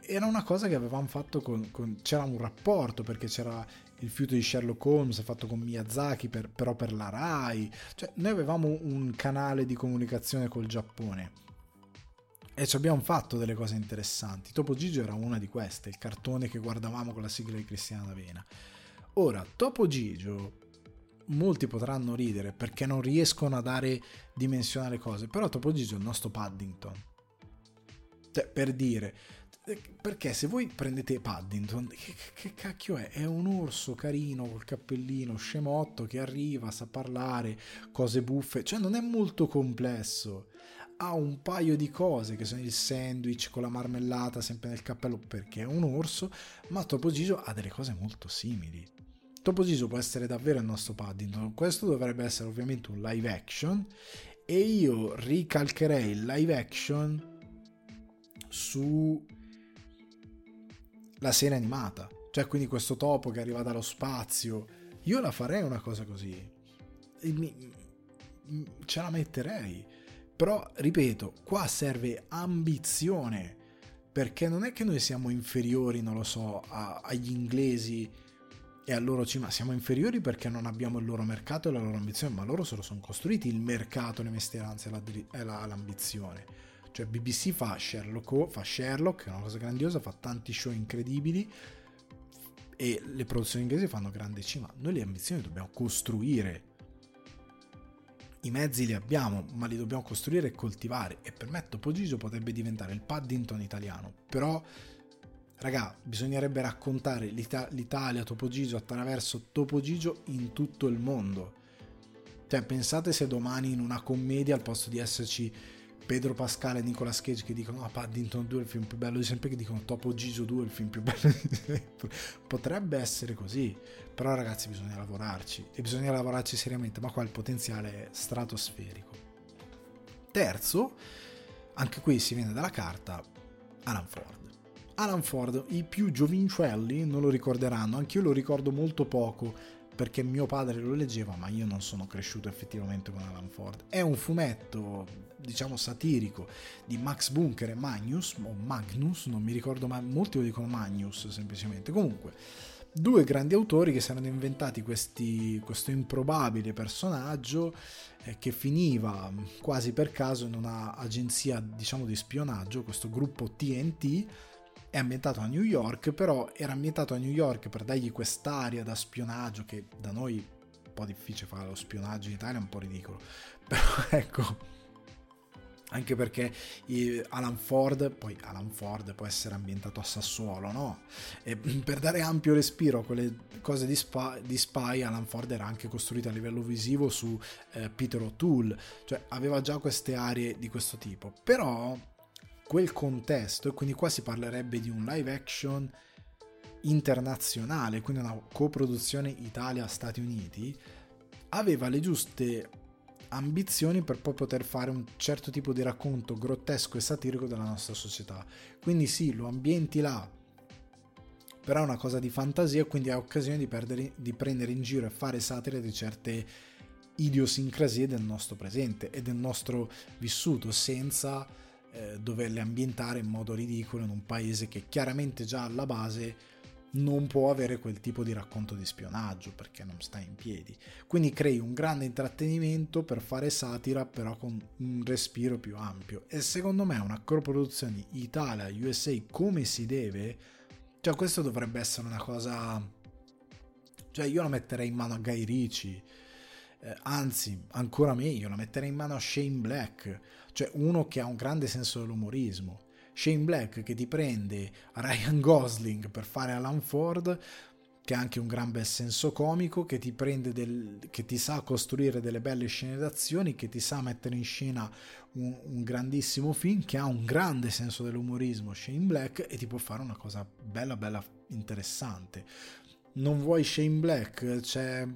era una cosa che avevamo fatto con, con, c'era un rapporto perché c'era il fiuto di Sherlock Holmes fatto con Miyazaki per, però per la Rai. Cioè noi avevamo un canale di comunicazione col Giappone. E ci abbiamo fatto delle cose interessanti. Topo Gigio era una di queste il cartone che guardavamo con la sigla di Cristiana D'Avena. Ora Topo Gigio molti potranno ridere perché non riescono a dare dimensione alle cose però Topo Gigio è il nostro Paddington. Cioè, per dire perché se voi prendete Paddington, che, che, cacchio è? È un orso carino col cappellino, scemotto che arriva, sa parlare, cose buffe, cioè non è molto complesso. Ha un paio di cose che sono il sandwich con la marmellata sempre nel cappello perché è un orso, ma Topo Gigio ha delle cose molto simili. Topo Gigio può essere davvero il nostro Paddington. Questo dovrebbe essere ovviamente un live action e io ricalcherei il live action su la serie animata. Cioè, quindi questo topo che arriva dallo spazio. Io la farei una cosa così. ce la metterei. Però, ripeto, qua serve ambizione. Perché non è che noi siamo inferiori, non lo so, a, agli inglesi e al loro cinema. Siamo inferiori perché non abbiamo il loro mercato e la loro ambizione, ma loro se lo sono costruiti il mercato, le mestieranze e l'ambizione. Cioè BBC fa Sherlock, fa Sherlock, che è una cosa grandiosa, fa tanti show incredibili e le produzioni inglesi fanno grande cinema. Noi le ambizioni dobbiamo costruire. I mezzi li abbiamo, ma li dobbiamo costruire e coltivare. E per me Topo Gigio potrebbe diventare il Paddington italiano. Però, raga, bisognerebbe raccontare l'Ita- l'Italia Topo Gigio attraverso Topo Gigio in tutto il mondo Cioè, pensate se domani in una commedia al posto di esserci Pedro Pascal e Nicolas Cage che dicono ah, Paddington 2 è il film più bello di sempre, che dicono Topo Gigio 2 è il film più bello di sempre. Potrebbe essere così, però ragazzi bisogna lavorarci e bisogna lavorarci seriamente, ma qua il potenziale è stratosferico. Terzo, anche qui si viene dalla carta, Alan Ford. Alan Ford, i più giovincelli non lo ricorderanno, anch'io lo ricordo molto poco perché mio padre lo leggeva, ma io non sono cresciuto effettivamente con Alan Ford. È un fumetto, diciamo, satirico di Max Bunker e Magnus, o Magnus, non mi ricordo mai, molti lo dicono Magnus semplicemente. Comunque, due grandi autori che si erano inventati questi, questo improbabile personaggio eh, che finiva quasi per caso in un'agenzia, diciamo, di spionaggio, questo gruppo TNT è ambientato a New York, però era ambientato a New York per dargli quest'aria da spionaggio che da noi è un po' difficile fare lo spionaggio in Italia, è un po' ridicolo. Però ecco, anche perché Alan Ford, poi Alan Ford può essere ambientato a Sassuolo, no? E per dare ampio respiro a quelle cose di spy, di spy Alan Ford era anche costruito a livello visivo su eh, Peter O'Toole, cioè aveva già queste aree di questo tipo. Però quel contesto, e quindi qua si parlerebbe di un live action internazionale, quindi una coproduzione Italia-Stati Uniti, aveva le giuste ambizioni per poi poter fare un certo tipo di racconto grottesco e satirico della nostra società. Quindi sì, lo ambienti là, però è una cosa di fantasia, quindi hai occasione di, perdere, di prendere in giro e fare satire di certe idiosincrasie del nostro presente e del nostro vissuto senza eh, doverle ambientare in modo ridicolo in un paese che chiaramente già alla base non può avere quel tipo di racconto di spionaggio perché non sta in piedi. Quindi crei un grande intrattenimento per fare satira, però con un respiro più ampio. E secondo me una coproduzione Italia-USA come si deve, cioè questo dovrebbe essere una cosa... Cioè io la metterei in mano a Guy Ricci, eh, anzi ancora meglio, la metterei in mano a Shane Black, cioè uno che ha un grande senso dell'umorismo. Shane Black che ti prende Ryan Gosling per fare Alan Ford, che ha anche un gran bel senso comico, che ti del, che ti sa costruire delle belle scene d'azione, che ti sa mettere in scena un, un, grandissimo film, che ha un grande senso dell'umorismo, Shane Black, e ti può fare una cosa bella, bella interessante. Non vuoi Shane Black? C'è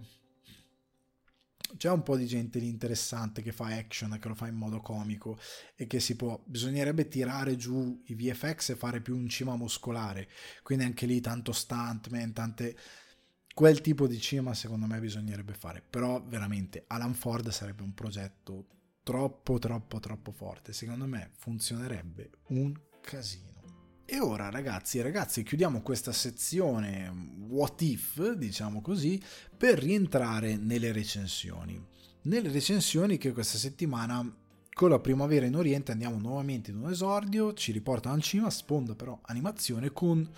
c'è un po' di gente lì interessante che fa action, che lo fa in modo comico e che si può, bisognerebbe tirare giù i VFX e fare più un cima muscolare, quindi anche lì tanto stuntman, tante... Quel tipo di cinema secondo me bisognerebbe fare, però veramente Alan Ford sarebbe un progetto troppo troppo troppo forte, secondo me funzionerebbe un casino. E ora ragazzi e ragazze chiudiamo questa sezione what if, diciamo così, per rientrare nelle recensioni. Nelle recensioni che questa settimana con la primavera in Oriente andiamo nuovamente in un esordio, ci riportano al cinema, sponda però animazione con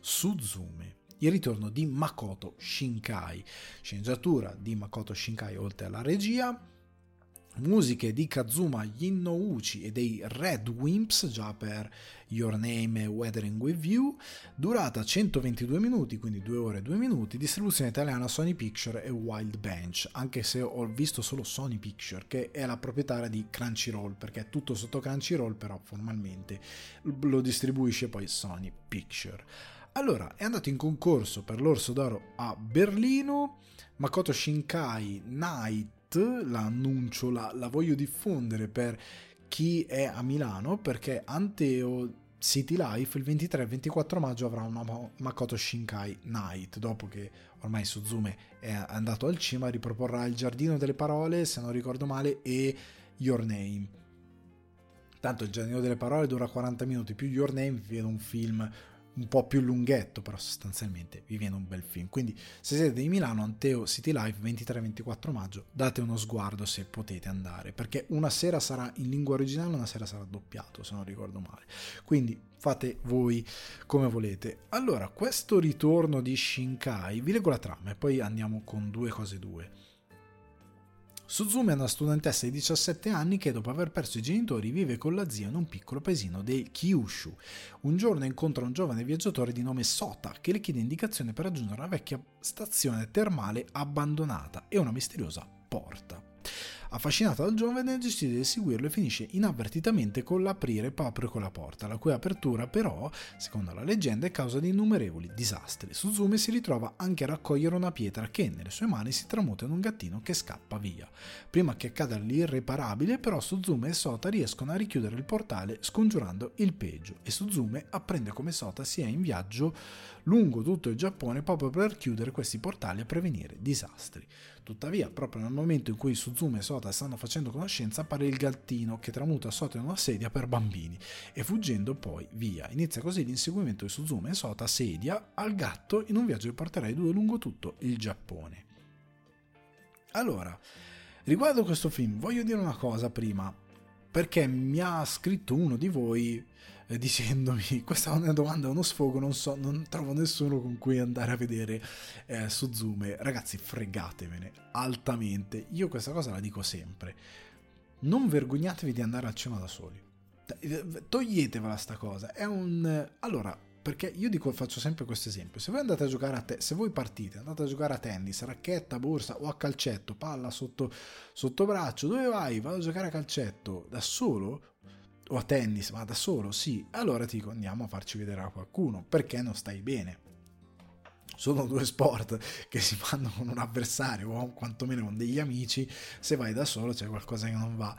Suzume, il ritorno di Makoto Shinkai, sceneggiatura di Makoto Shinkai oltre alla regia, musiche di Kazuma Yinnouchi e dei Red Wimps già per Your Name e Weathering With You durata 122 minuti quindi 2 ore e 2 minuti distribuzione italiana Sony Picture e Wild Bench anche se ho visto solo Sony Picture che è la proprietaria di Crunchyroll perché è tutto sotto Crunchyroll però formalmente lo distribuisce poi Sony Picture allora è andato in concorso per l'Orso d'Oro a Berlino Makoto Shinkai Night l'annuncio, la, la voglio diffondere per chi è a Milano perché Anteo City Life il 23 e 24 maggio avrà una Makoto Shinkai Night dopo che ormai Suzume è andato al cinema riproporrà Il Giardino delle Parole se non ricordo male e Your Name. Tanto Il Giardino delle Parole dura 40 minuti più Your Name viene un film un po' più lunghetto, però sostanzialmente vi viene un bel film. Quindi se siete di Milano, Anteo City Live 23-24 maggio, date uno sguardo se potete andare, perché una sera sarà in lingua originale, una sera sarà doppiato, se non ricordo male. Quindi fate voi come volete. Allora, questo ritorno di Shinkai, vi leggo la trama e poi andiamo con due cose due. Suzume è una studentessa di 17 anni che dopo aver perso i genitori vive con la zia in un piccolo paesino del Kyushu. Un giorno incontra un giovane viaggiatore di nome Sota che le chiede indicazioni per raggiungere una vecchia stazione termale abbandonata e una misteriosa porta. Affascinata dal giovane, decide di seguirlo e finisce inavvertitamente con l'aprire proprio con la porta, la cui apertura però, secondo la leggenda, è causa di innumerevoli disastri. Suzume si ritrova anche a raccogliere una pietra che nelle sue mani si tramuta in un gattino che scappa via. Prima che accada l'irreparabile, però Suzume e Sota riescono a richiudere il portale scongiurando il peggio e Suzume apprende come Sota sia in viaggio lungo tutto il Giappone proprio per chiudere questi portali e prevenire disastri. Tuttavia, proprio nel momento in cui Suzume e Sota stanno facendo conoscenza, appare il gattino che tramuta Sota in una sedia per bambini e fuggendo poi via. Inizia così l'inseguimento di Suzume e Sota sedia al gatto in un viaggio che porterà i due lungo tutto il Giappone. Allora, riguardo questo film, voglio dire una cosa prima, perché mi ha scritto uno di voi dicendomi questa è una domanda, uno sfogo, non so, non trovo nessuno con cui andare a vedere eh, Suzume. Ragazzi, fregatevene altamente. Io questa cosa la dico sempre. Non vergognatevi di andare al cinema da soli. Eh, toglietevela sta cosa. È un... Allora, perché io dico, faccio sempre questo esempio. Se voi andate a giocare a te, se voi partite, andate a giocare a tennis, racchetta, borsa o a calcetto, palla sotto, sotto braccio, dove vai? Vado a giocare a calcetto da solo? O a tennis, ma da solo, sì, allora ti dico andiamo a farci vedere a qualcuno, perché non stai bene. Sono due sport che si fanno con un avversario o quantomeno con degli amici, se vai da solo c'è qualcosa che non va.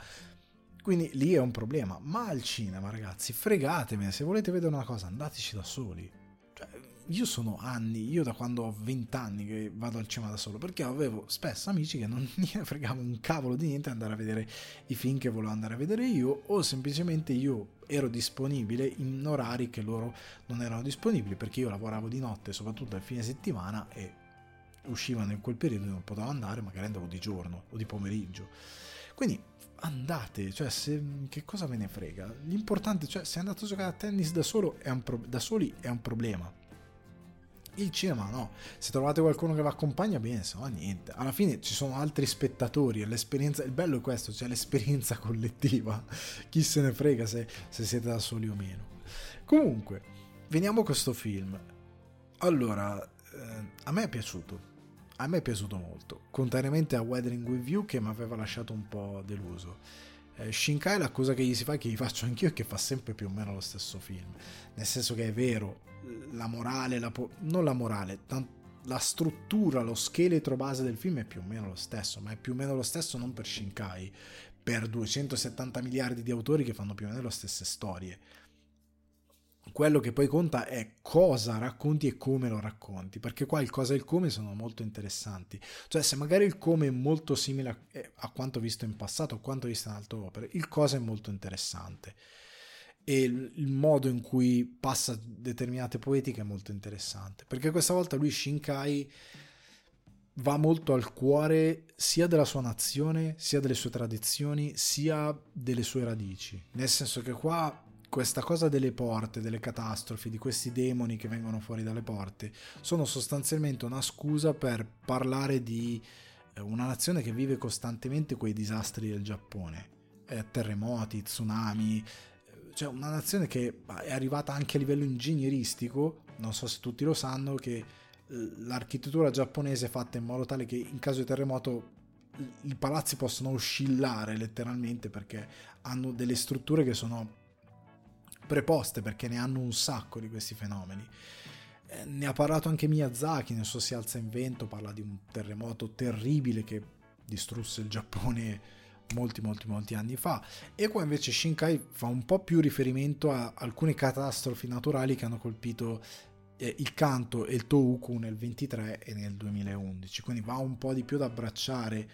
Quindi lì è un problema, ma al cinema ragazzi, fregatemi, se volete vedere una cosa andateci da soli. Cioè, io sono anni, io da quando ho 20 anni che vado al cinema da solo, perché avevo spesso amici che non mi fregavo un cavolo di niente andare a vedere i film che volevo andare a vedere io, o semplicemente io ero disponibile in orari che loro non erano disponibili, perché io lavoravo di notte, soprattutto al fine settimana, e uscivano in quel periodo e non potevo andare, magari andavo di giorno o di pomeriggio. Quindi andate, cioè se, che cosa ve ne frega? L'importante, cioè se andate a giocare a tennis da, solo pro- da soli è un problema il cinema no, se trovate qualcuno che vi accompagna bene, se no niente. Alla fine ci sono altri spettatori e l'esperienza, il bello è questo, cioè l'esperienza collettiva. Chi se ne frega se, se siete da soli o meno. Comunque, veniamo a questo film. Allora, eh, a me è piaciuto. A me è piaciuto molto, contrariamente a Weathering With You che mi aveva lasciato un po' deluso. Eh, Shinkai la cosa che gli si fa, che gli faccio anch'io, è che fa sempre più o meno lo stesso film. Nel senso che è vero, la morale, la po- non la morale, tant- la struttura, lo scheletro base del film è più o meno lo stesso, ma è più o meno lo stesso non per Shinkai, per 270 miliardi di autori che fanno più o meno le stesse storie. Quello che poi conta è cosa racconti e come lo racconti, perché qua il cosa e il come sono molto interessanti. Cioè, se magari il come è molto simile a, eh, a quanto visto in passato o quanto visto in altre opere, il cosa è molto interessante e il modo in cui passa determinate poetiche è molto interessante perché questa volta lui Shinkai va molto al cuore sia della sua nazione sia delle sue tradizioni sia delle sue radici. Nel senso che qua questa cosa delle porte, delle catastrofi, di questi demoni che vengono fuori dalle porte, sono sostanzialmente una scusa per parlare di eh, una nazione che vive costantemente quei disastri del Giappone, eh, terremoti, tsunami, cioè una nazione che è arrivata anche a livello ingegneristico, non so se tutti lo sanno, che l'architettura giapponese è fatta in modo tale che in caso di terremoto i palazzi possono oscillare letteralmente perché hanno delle strutture che sono preposte perché ne hanno un sacco di questi fenomeni. Eh, ne ha parlato anche Miyazaki nel suo Si alza in vento, parla di un terremoto terribile che distrusse il Giappone molti molti molti anni fa. E qua invece Shinkai fa un po' più riferimento a alcune catastrofi naturali che hanno colpito eh, il Kanto e il Touku nel 23 e nel 2011 quindi va un po' di più ad abbracciare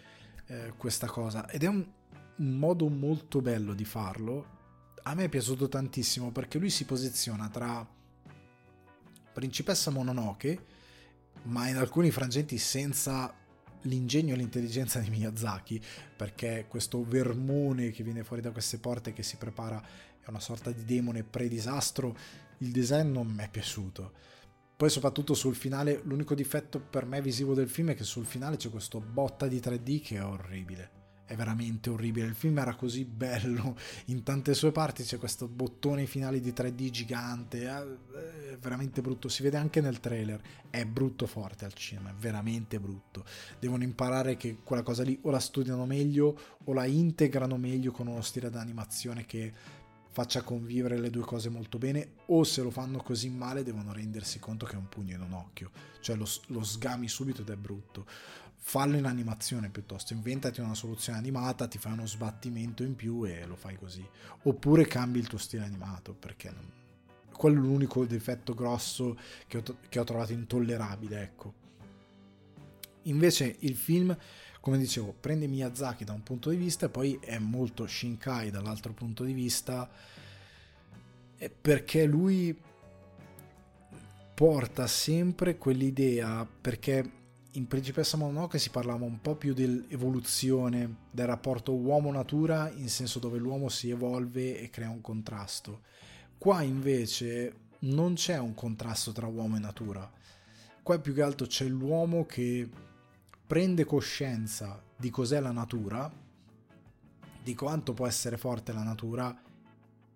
eh, questa cosa. Ed è un, un modo molto bello di farlo. A me è piaciuto tantissimo perché lui si posiziona tra Principessa Mononoke ma in alcuni frangenti senza l'ingegno e l'intelligenza di Miyazaki, perché questo vermone che viene fuori da queste porte che si prepara è una sorta di demone pre-disastro, il design non mi è piaciuto. Poi soprattutto sul finale, l'unico difetto per me visivo del film è che sul finale c'è questo botta di 3D che è orribile. È veramente orribile. Il film era così bello, in tante sue parti c'è questo bottone finale di 3D gigante, è veramente brutto, si vede anche nel trailer, è brutto forte al cinema, è veramente brutto. Devono imparare che quella cosa lì o la studiano meglio o la integrano meglio con uno stile d'animazione che faccia convivere le due cose molto bene o se lo fanno così male devono rendersi conto che è un pugno in un occhio, cioè lo, lo sgami subito ed è brutto fallo in animazione piuttosto, inventati una soluzione animata, ti fai uno sbattimento in più e lo fai così. Oppure cambi il tuo stile animato, perché non... quello è l'unico difetto grosso che ho, che ho trovato intollerabile, ecco. Invece il film, come dicevo, prende Miyazaki da un punto di vista e poi è molto Shinkai dall'altro punto di vista, perché lui porta sempre quell'idea, perché in Principessa Mononoke si parlava un po' più dell'evoluzione del rapporto uomo-natura in senso dove l'uomo si evolve e crea un contrasto. Qua invece non c'è un contrasto tra uomo e natura. Qua più che altro c'è l'uomo che prende coscienza di cos'è la natura, di quanto può essere forte la natura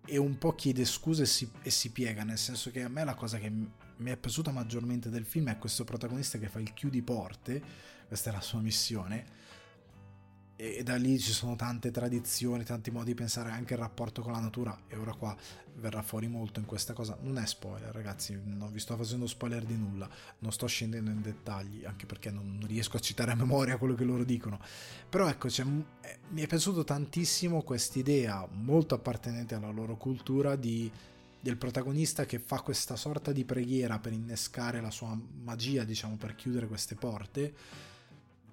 e un po' chiede scuse e si, e si piega, nel senso che a me la cosa che mi è piaciuta maggiormente del film è questo protagonista che fa il chiudi porte, questa è la sua missione, e da lì ci sono tante tradizioni, tanti modi di pensare anche il rapporto con la natura e ora qua verrà fuori molto in questa cosa. Non è spoiler ragazzi, non vi sto facendo spoiler di nulla, non sto scendendo in dettagli anche perché non riesco a citare a memoria quello che loro dicono. Però ecco, cioè, mi è piaciuto tantissimo quest'idea molto appartenente alla loro cultura di del protagonista che fa questa sorta di preghiera per innescare la sua magia, diciamo, per chiudere queste porte,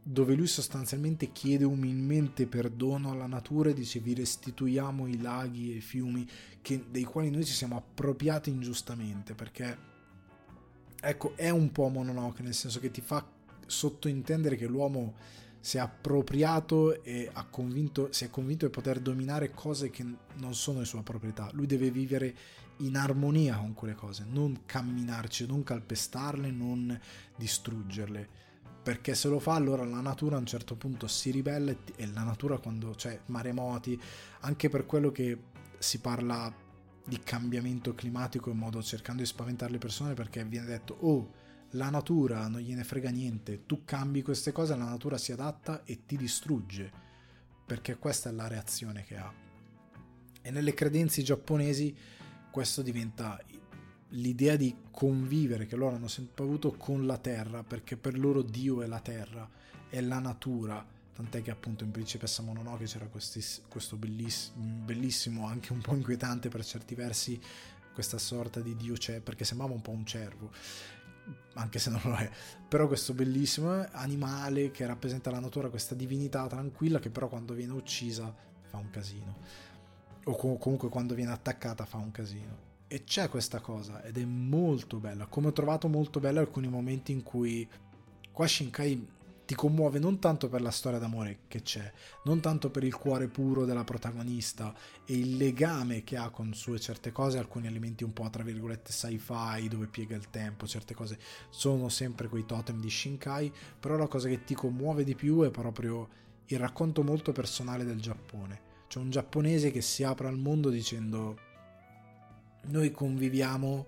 dove lui sostanzialmente chiede umilmente perdono alla natura e dice vi restituiamo i laghi e i fiumi che, dei quali noi ci siamo appropriati ingiustamente, perché ecco, è un po' Mononoke, nel senso che ti fa sottointendere che l'uomo si è appropriato e convinto, si è convinto di poter dominare cose che non sono di sua proprietà. Lui deve vivere in armonia con quelle cose, non camminarci, non calpestarle, non distruggerle. Perché se lo fa allora la natura a un certo punto si ribella e la natura quando c'è maremoti, anche per quello che si parla di cambiamento climatico in modo cercando di spaventare le persone perché viene detto oh la natura non gliene frega niente, tu cambi queste cose, la natura si adatta e ti distrugge perché questa è la reazione che ha. E nelle credenze giapponesi questo diventa l'idea di convivere che loro hanno sempre avuto con la terra, perché per loro Dio è la terra, è la natura. Tant'è che appunto in Principessa Mononoke c'era questis, questo bellissimo, bellissimo, anche un po' inquietante per certi versi, questa sorta di Dio c'è, perché sembrava un po' un cervo, anche se non lo è, però questo bellissimo animale che rappresenta la natura, questa divinità tranquilla che però quando viene uccisa fa un casino o comunque quando viene attaccata fa un casino. E c'è questa cosa ed è molto bella. Come ho trovato molto bella alcuni momenti in cui qua Shinkai ti commuove non tanto per la storia d'amore che c'è, non tanto per il cuore puro della protagonista e il legame che ha con sue certe cose, alcuni elementi un po' tra virgolette sci-fi dove piega il tempo, certe cose sono sempre quei totem di Shinkai, però la cosa che ti commuove di più è proprio il racconto molto personale del Giappone c'è un giapponese che si apre al mondo dicendo noi conviviamo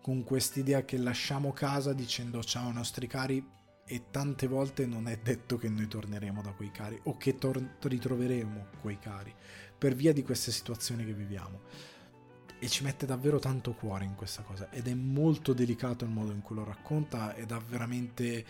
con quest'idea che lasciamo casa dicendo ciao ai nostri cari e tante volte non è detto che noi torneremo da quei cari o che tor- ritroveremo quei cari per via di queste situazioni che viviamo. E ci mette davvero tanto cuore in questa cosa ed è molto delicato il modo in cui lo racconta ed ha veramente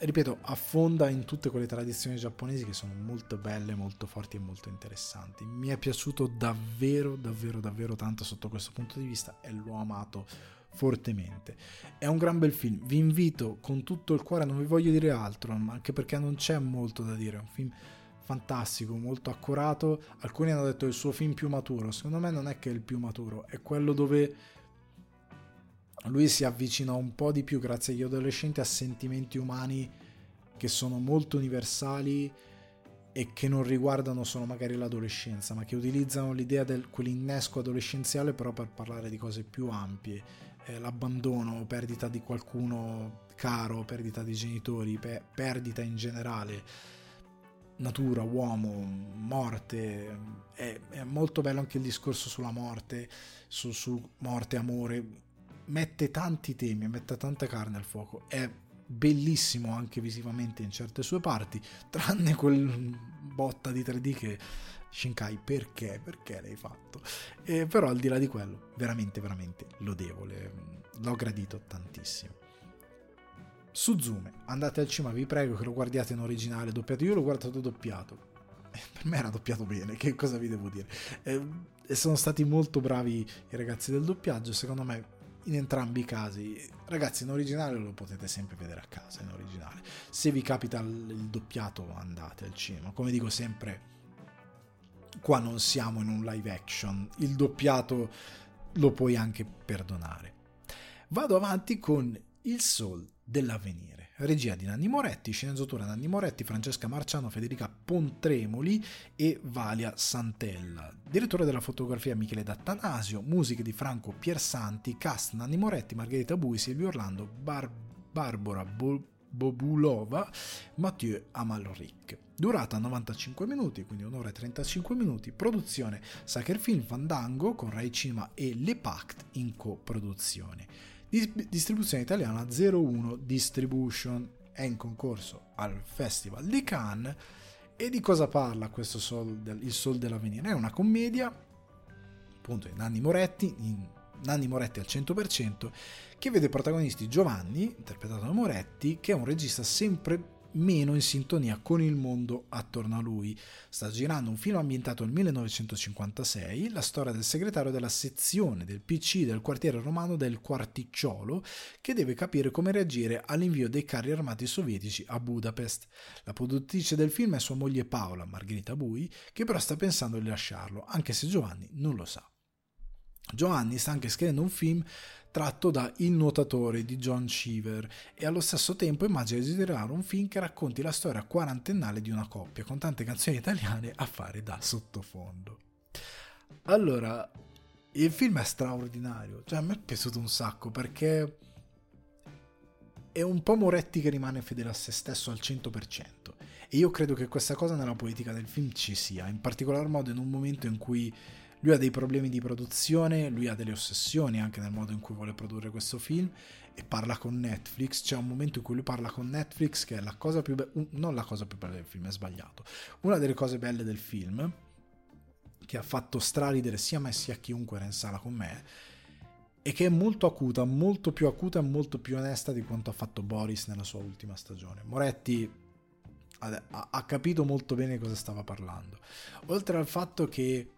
ripeto, affonda in tutte quelle tradizioni giapponesi che sono molto belle, molto forti e molto interessanti. Mi è piaciuto davvero, davvero, davvero tanto sotto questo punto di vista e l'ho amato fortemente. È un gran bel film, vi invito con tutto il cuore, non vi voglio dire altro, anche perché non c'è molto da dire, è un film fantastico, molto accurato. Alcuni hanno detto il suo film più maturo, secondo me non è che è il più maturo, è quello dove lui si avvicina un po' di più grazie agli adolescenti a sentimenti umani che sono molto universali e che non riguardano solo magari l'adolescenza, ma che utilizzano l'idea del quell'innesco adolescenziale però per parlare di cose più ampie, eh, l'abbandono, perdita di qualcuno caro, perdita di genitori, pe- perdita in generale. natura, uomo, morte, è, è, molto bello anche il discorso sulla morte, su, su morte, amore, mette tanti temi, mette tanta carne al fuoco, è bellissimo anche visivamente in certe sue parti, tranne quel botta di 3D che Shinkai perché? Perché l'hai fatto? Eh, però al di là di quello, veramente, veramente lodevole, l'ho gradito tantissimo. Suzume, andate al cinema, vi prego che lo guardiate in originale doppiato. Io l'ho guardato doppiato. Per me era doppiato bene, che cosa vi devo dire? Eh, sono stati molto bravi i ragazzi del doppiaggio, secondo me in entrambi i casi. Ragazzi, in originale lo potete sempre vedere a casa, in originale. Se vi capita il doppiato andate al cinema. Come dico sempre, qua non siamo in un live action, il doppiato lo puoi anche perdonare. Vado avanti con Il Sol dell'avvenire. Regia di Nanni Moretti, sceneggiatura Nanni Moretti, Francesca Marciano, Federica Pontremoli e Valia Santella. Direttore della fotografia Michele D'Attanasio, musiche di Franco Piersanti, cast Nanni Moretti, Margherita Bui, Silvio Orlando, Bar- Barbara Bo- Bobulova, Mathieu Amalric. Durata 95 minuti, quindi un'ora e 35 minuti. Produzione Sacher Film Fandango con Rai Cinema e Le Pact in coproduzione distribuzione italiana 01 Distribution è in concorso al Festival di Cannes e di cosa parla questo Sol del, Il Sol dell'Avvenire? È una commedia appunto di Nanni Moretti in Nanni Moretti al 100% che vede protagonisti Giovanni interpretato da Moretti che è un regista sempre meno in sintonia con il mondo attorno a lui. Sta girando un film ambientato nel 1956, la storia del segretario della sezione del PC del quartiere romano del Quarticciolo, che deve capire come reagire all'invio dei carri armati sovietici a Budapest. La produttrice del film è sua moglie Paola, Margherita Bui, che però sta pensando di lasciarlo, anche se Giovanni non lo sa. Giovanni sta anche scrivendo un film tratto da Il nuotatore di John Cheever e allo stesso tempo immagina di girare un film che racconti la storia quarantennale di una coppia con tante canzoni italiane a fare da sottofondo. Allora, il film è straordinario, cioè a me è piaciuto un sacco perché è un po' Moretti che rimane fedele a se stesso al 100% e io credo che questa cosa nella politica del film ci sia, in particolar modo in un momento in cui lui ha dei problemi di produzione, lui ha delle ossessioni anche nel modo in cui vuole produrre questo film e parla con Netflix. C'è un momento in cui lui parla con Netflix che è la cosa più bella, non la cosa più bella del film, è sbagliato. Una delle cose belle del film che ha fatto straridere sia me sia chiunque era in sala con me e che è molto acuta, molto più acuta e molto più onesta di quanto ha fatto Boris nella sua ultima stagione. Moretti ha, ha capito molto bene cosa stava parlando. Oltre al fatto che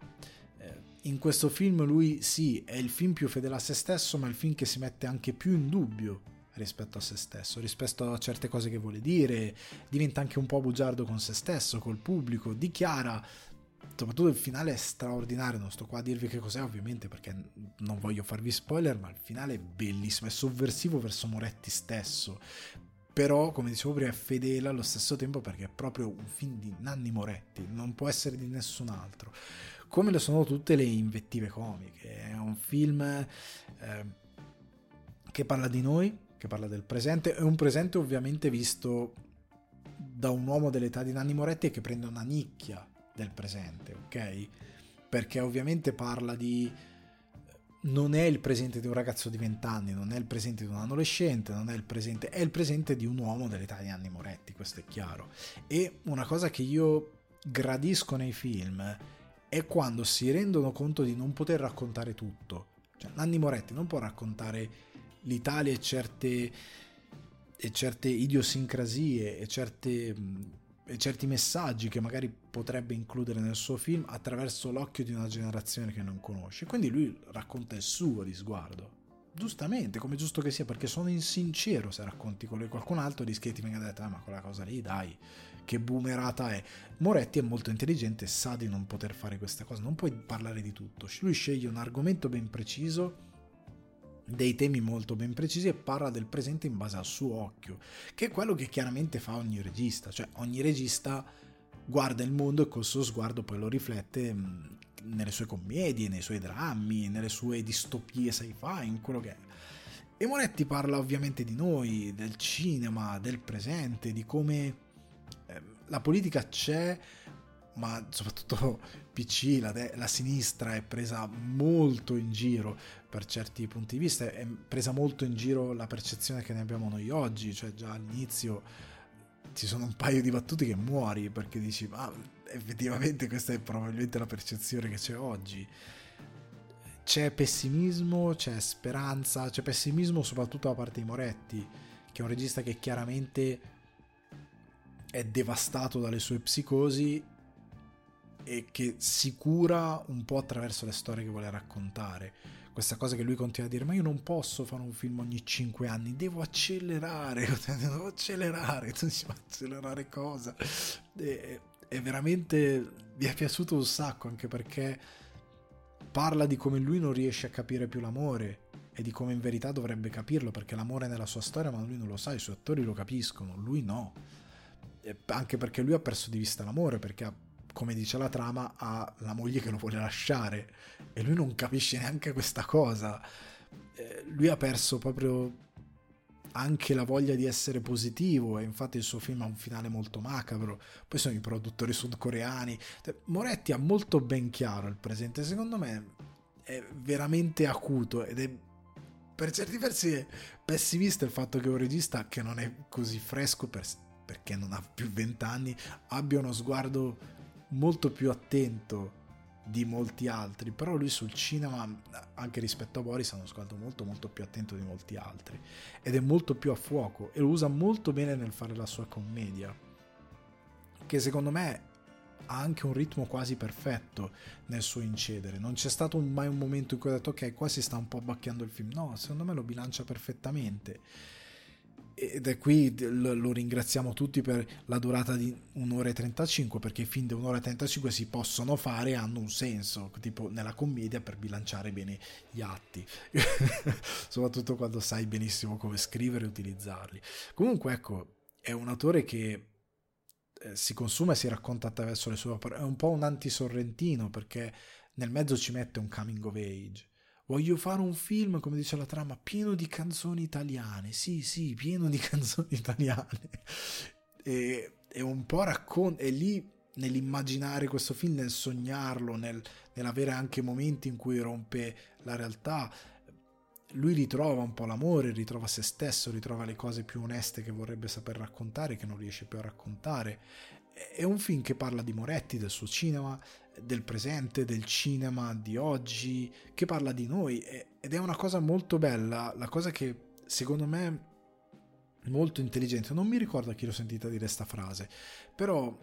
in questo film lui sì, è il film più fedele a se stesso, ma è il film che si mette anche più in dubbio rispetto a se stesso, rispetto a certe cose che vuole dire, diventa anche un po' bugiardo con se stesso, col pubblico, dichiara, soprattutto il finale è straordinario, non sto qua a dirvi che cos'è ovviamente perché non voglio farvi spoiler, ma il finale è bellissimo, è sovversivo verso Moretti stesso, però come dicevo prima è fedele allo stesso tempo perché è proprio un film di Nanni Moretti, non può essere di nessun altro come lo sono tutte le invettive comiche. È un film eh, che parla di noi, che parla del presente, è un presente ovviamente visto da un uomo dell'età di Nanni Moretti che prende una nicchia del presente, ok? Perché ovviamente parla di non è il presente di un ragazzo di 20 anni, non è il presente di un adolescente, non è il presente, è il presente di un uomo dell'età di Nanni Moretti, questo è chiaro. E una cosa che io gradisco nei film è quando si rendono conto di non poter raccontare tutto. Cioè, Nanni Moretti non può raccontare l'Italia e certe, e certe idiosincrasie e, certe, e certi messaggi che magari potrebbe includere nel suo film attraverso l'occhio di una generazione che non conosce. Quindi lui racconta il suo di sguardo. Giustamente, come giusto che sia, perché sono insincero se racconti quello di qualcun altro, rischi che ti venga detto, ah, ma quella cosa lì, dai, che boomerata è. Moretti è molto intelligente sa di non poter fare questa cosa, non puoi parlare di tutto. Lui sceglie un argomento ben preciso, dei temi molto ben precisi e parla del presente in base al suo occhio, che è quello che chiaramente fa ogni regista, cioè ogni regista guarda il mondo e col suo sguardo poi lo riflette mm, nelle sue commedie, nei suoi drammi, nelle sue distopie sci-fi, in quello che è. E Moretti parla ovviamente di noi, del cinema, del presente, di come la politica c'è, ma soprattutto PC, la, de- la, sinistra è presa molto in giro per certi punti di vista, è presa molto in giro la percezione che ne abbiamo noi oggi, cioè già all'inizio ci sono un paio di battute che muori perché dici ma effettivamente questa è probabilmente la percezione che c'è oggi. C'è pessimismo, c'è speranza, c'è pessimismo soprattutto da parte di Moretti, che è un regista che chiaramente è devastato dalle sue psicosi e che si cura un po' attraverso le storie che vuole raccontare. Questa cosa che lui continua a dire: Ma io non posso fare un film ogni 5 anni, devo accelerare. Devo accelerare. Accelerare cosa? E, è veramente. Mi è piaciuto un sacco anche perché parla di come lui non riesce a capire più l'amore e di come in verità dovrebbe capirlo perché l'amore è nella sua storia, ma lui non lo sa, i suoi attori lo capiscono, lui no. Anche perché lui ha perso di vista l'amore perché come dice la trama, ha la moglie che lo vuole lasciare e lui non capisce neanche questa cosa. Eh, lui ha perso proprio anche la voglia di essere positivo e infatti il suo film ha un finale molto macabro. Poi sono i produttori sudcoreani. Moretti ha molto ben chiaro il presente, secondo me è veramente acuto ed è per certi versi pessimista il fatto che un regista che non è così fresco per, perché non ha più vent'anni abbia uno sguardo molto più attento di molti altri, però lui sul cinema, anche rispetto a Boris, ha uno sguardo molto molto più attento di molti altri ed è molto più a fuoco e lo usa molto bene nel fare la sua commedia, che secondo me ha anche un ritmo quasi perfetto nel suo incedere. Non c'è stato mai un momento in cui ho detto ok, qua si sta un po' abbacchiando il film. No, secondo me lo bilancia perfettamente ed è qui lo ringraziamo tutti per la durata di un'ora e 35 perché i film di un'ora e 35 si possono fare e hanno un senso tipo nella commedia per bilanciare bene gli atti. Soprattutto quando sai benissimo come scrivere e utilizzarli. Comunque ecco è un autore che eh, si consuma e si racconta attraverso le sue opere. È un po' un anti-sorrentino perché nel mezzo ci mette un coming of age Voglio fare un film, come dice la trama, pieno di canzoni italiane. Sì, sì, pieno di canzoni italiane. E, e un po' racconta. E lì nell'immaginare questo film, nel sognarlo, nel, nell'avere anche momenti in cui rompe la realtà, lui ritrova un po' l'amore, ritrova se stesso, ritrova le cose più oneste che vorrebbe saper raccontare, che non riesce più a raccontare. È un film che parla di Moretti, del suo cinema, del presente, del cinema di oggi, che parla di noi ed è una cosa molto bella, la cosa che secondo me è molto intelligente, non mi ricordo a chi l'ho sentita dire questa frase, però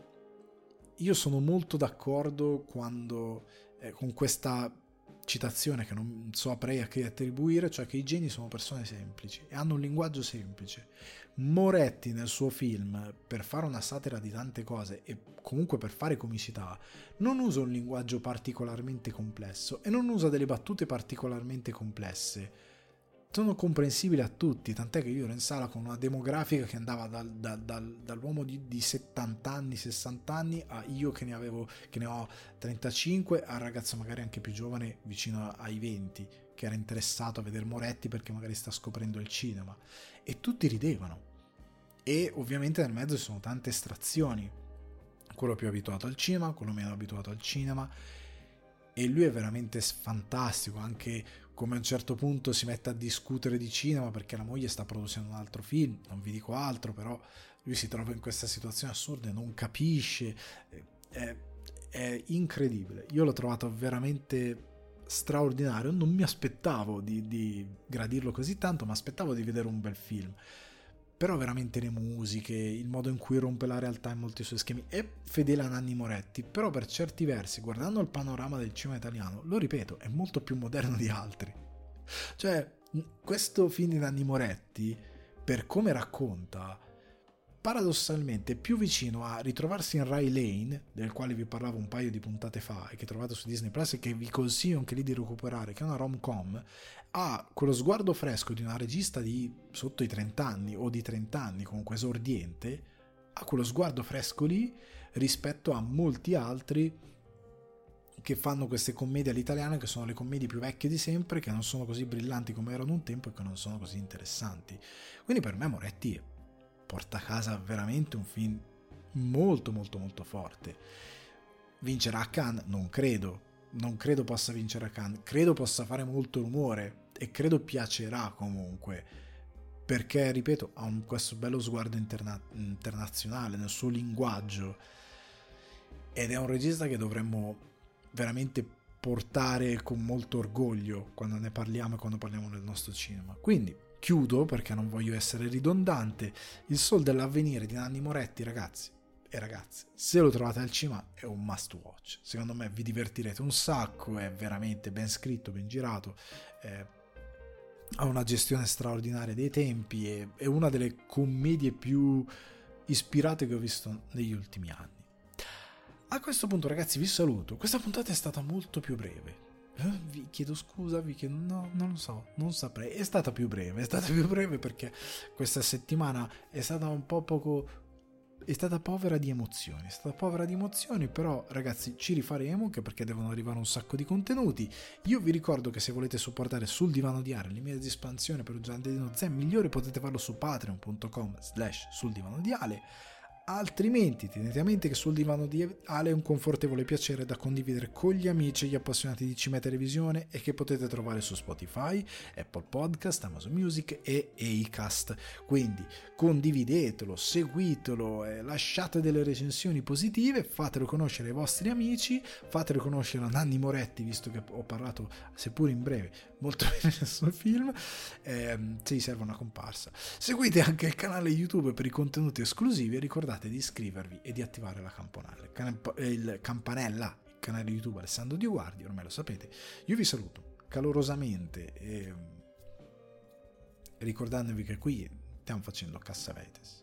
io sono molto d'accordo quando eh, con questa citazione che non saprei a chi attribuire, cioè che i geni sono persone semplici e hanno un linguaggio semplice. Moretti nel suo film, per fare una satira di tante cose e comunque per fare comicità, non usa un linguaggio particolarmente complesso e non usa delle battute particolarmente complesse. Sono comprensibili a tutti, tant'è che io ero in sala con una demografica che andava dal, dal, dal, dall'uomo di, di, 70 anni, 60 anni, a io che ne, avevo, che ne ho 35, al ragazzo magari anche più giovane, vicino ai 20, che era interessato a vedere Moretti perché magari sta scoprendo il cinema. E tutti ridevano. E ovviamente nel mezzo ci sono tante estrazioni quello più abituato al cinema, quello meno abituato al cinema. E lui è veramente fantastico, anche come a un certo punto si mette a discutere di cinema perché la moglie sta producendo un altro film, non vi dico altro, però lui si trova in questa situazione assurda e non capisce. È, è incredibile. Io l'ho trovato veramente straordinario. Non mi aspettavo di, di gradirlo così tanto, ma aspettavo di vedere un bel film però veramente le musiche, il modo in cui rompe la realtà in molti suoi schemi è fedele a Nanni Moretti, però per certi versi, guardando il panorama del cinema italiano, lo ripeto, è molto più moderno di altri. Cioè, questo film di Nanni Moretti, per come racconta, paradossalmente è più vicino a ritrovarsi in Rai Lane, del quale vi parlavo un paio di puntate fa e che trovate su Disney Plus e che vi consiglio anche lì di recuperare, che è una rom-com, ha quello sguardo fresco di una regista di sotto i 30 anni o di 30 anni, comunque esordiente, ha quello sguardo fresco lì rispetto a molti altri che fanno queste commedie all'italiana che sono le commedie più vecchie di sempre, che non sono così brillanti come erano un tempo e che non sono così interessanti. Quindi per me Moretti porta a casa veramente un film molto molto molto forte. Vincerà Khan? Non credo, non credo possa vincere Khan, credo possa fare molto rumore e credo piacerà comunque perché ripeto ha un, questo bello sguardo interna- internazionale nel suo linguaggio. Ed è un regista che dovremmo veramente portare con molto orgoglio quando ne parliamo e quando parliamo del nostro cinema. Quindi chiudo perché non voglio essere ridondante il sol dell'avvenire di Nanni Moretti ragazzi e ragazzi, se lo trovate al cinema è un must watch. Secondo me vi divertirete un sacco, è veramente ben scritto, ben girato, eh, ha una gestione straordinaria dei tempi, è, è una delle commedie più ispirate che ho visto negli ultimi anni. A questo punto ragazzi vi saluto, questa puntata è stata molto più breve. Eh, vi chiedo scusa, vi chiedo, no, non lo so, non saprei. È stata più breve, è stata più breve perché questa settimana è stata un po' poco è stata povera di emozioni, è stata povera di emozioni, però ragazzi ci rifaremo anche perché devono arrivare un sacco di contenuti. Io vi ricordo che se volete supportare sul divano di Ale le mie espansione per un giardino zen migliore potete farlo su patreon.com slash sul divano di Ale Altrimenti tenete a mente che sul divano di Ale è un confortevole piacere da condividere con gli amici e gli appassionati di cinema e televisione e che potete trovare su Spotify, Apple Podcast, Amazon Music e Acast. Quindi condividetelo, seguitelo, eh, lasciate delle recensioni positive, fatelo conoscere ai vostri amici, fatelo conoscere a Nanni Moretti, visto che ho parlato, seppur in breve, molto bene del suo film, eh, se gli serve una comparsa. Seguite anche il canale YouTube per i contenuti esclusivi e ricordate ricordate di iscrivervi e di attivare la campanella. Il campanella, il canale YouTube Alessandro Di Guardi, ormai lo sapete. Io vi saluto calorosamente e ricordandovi che qui stiamo facendo Cassavetes.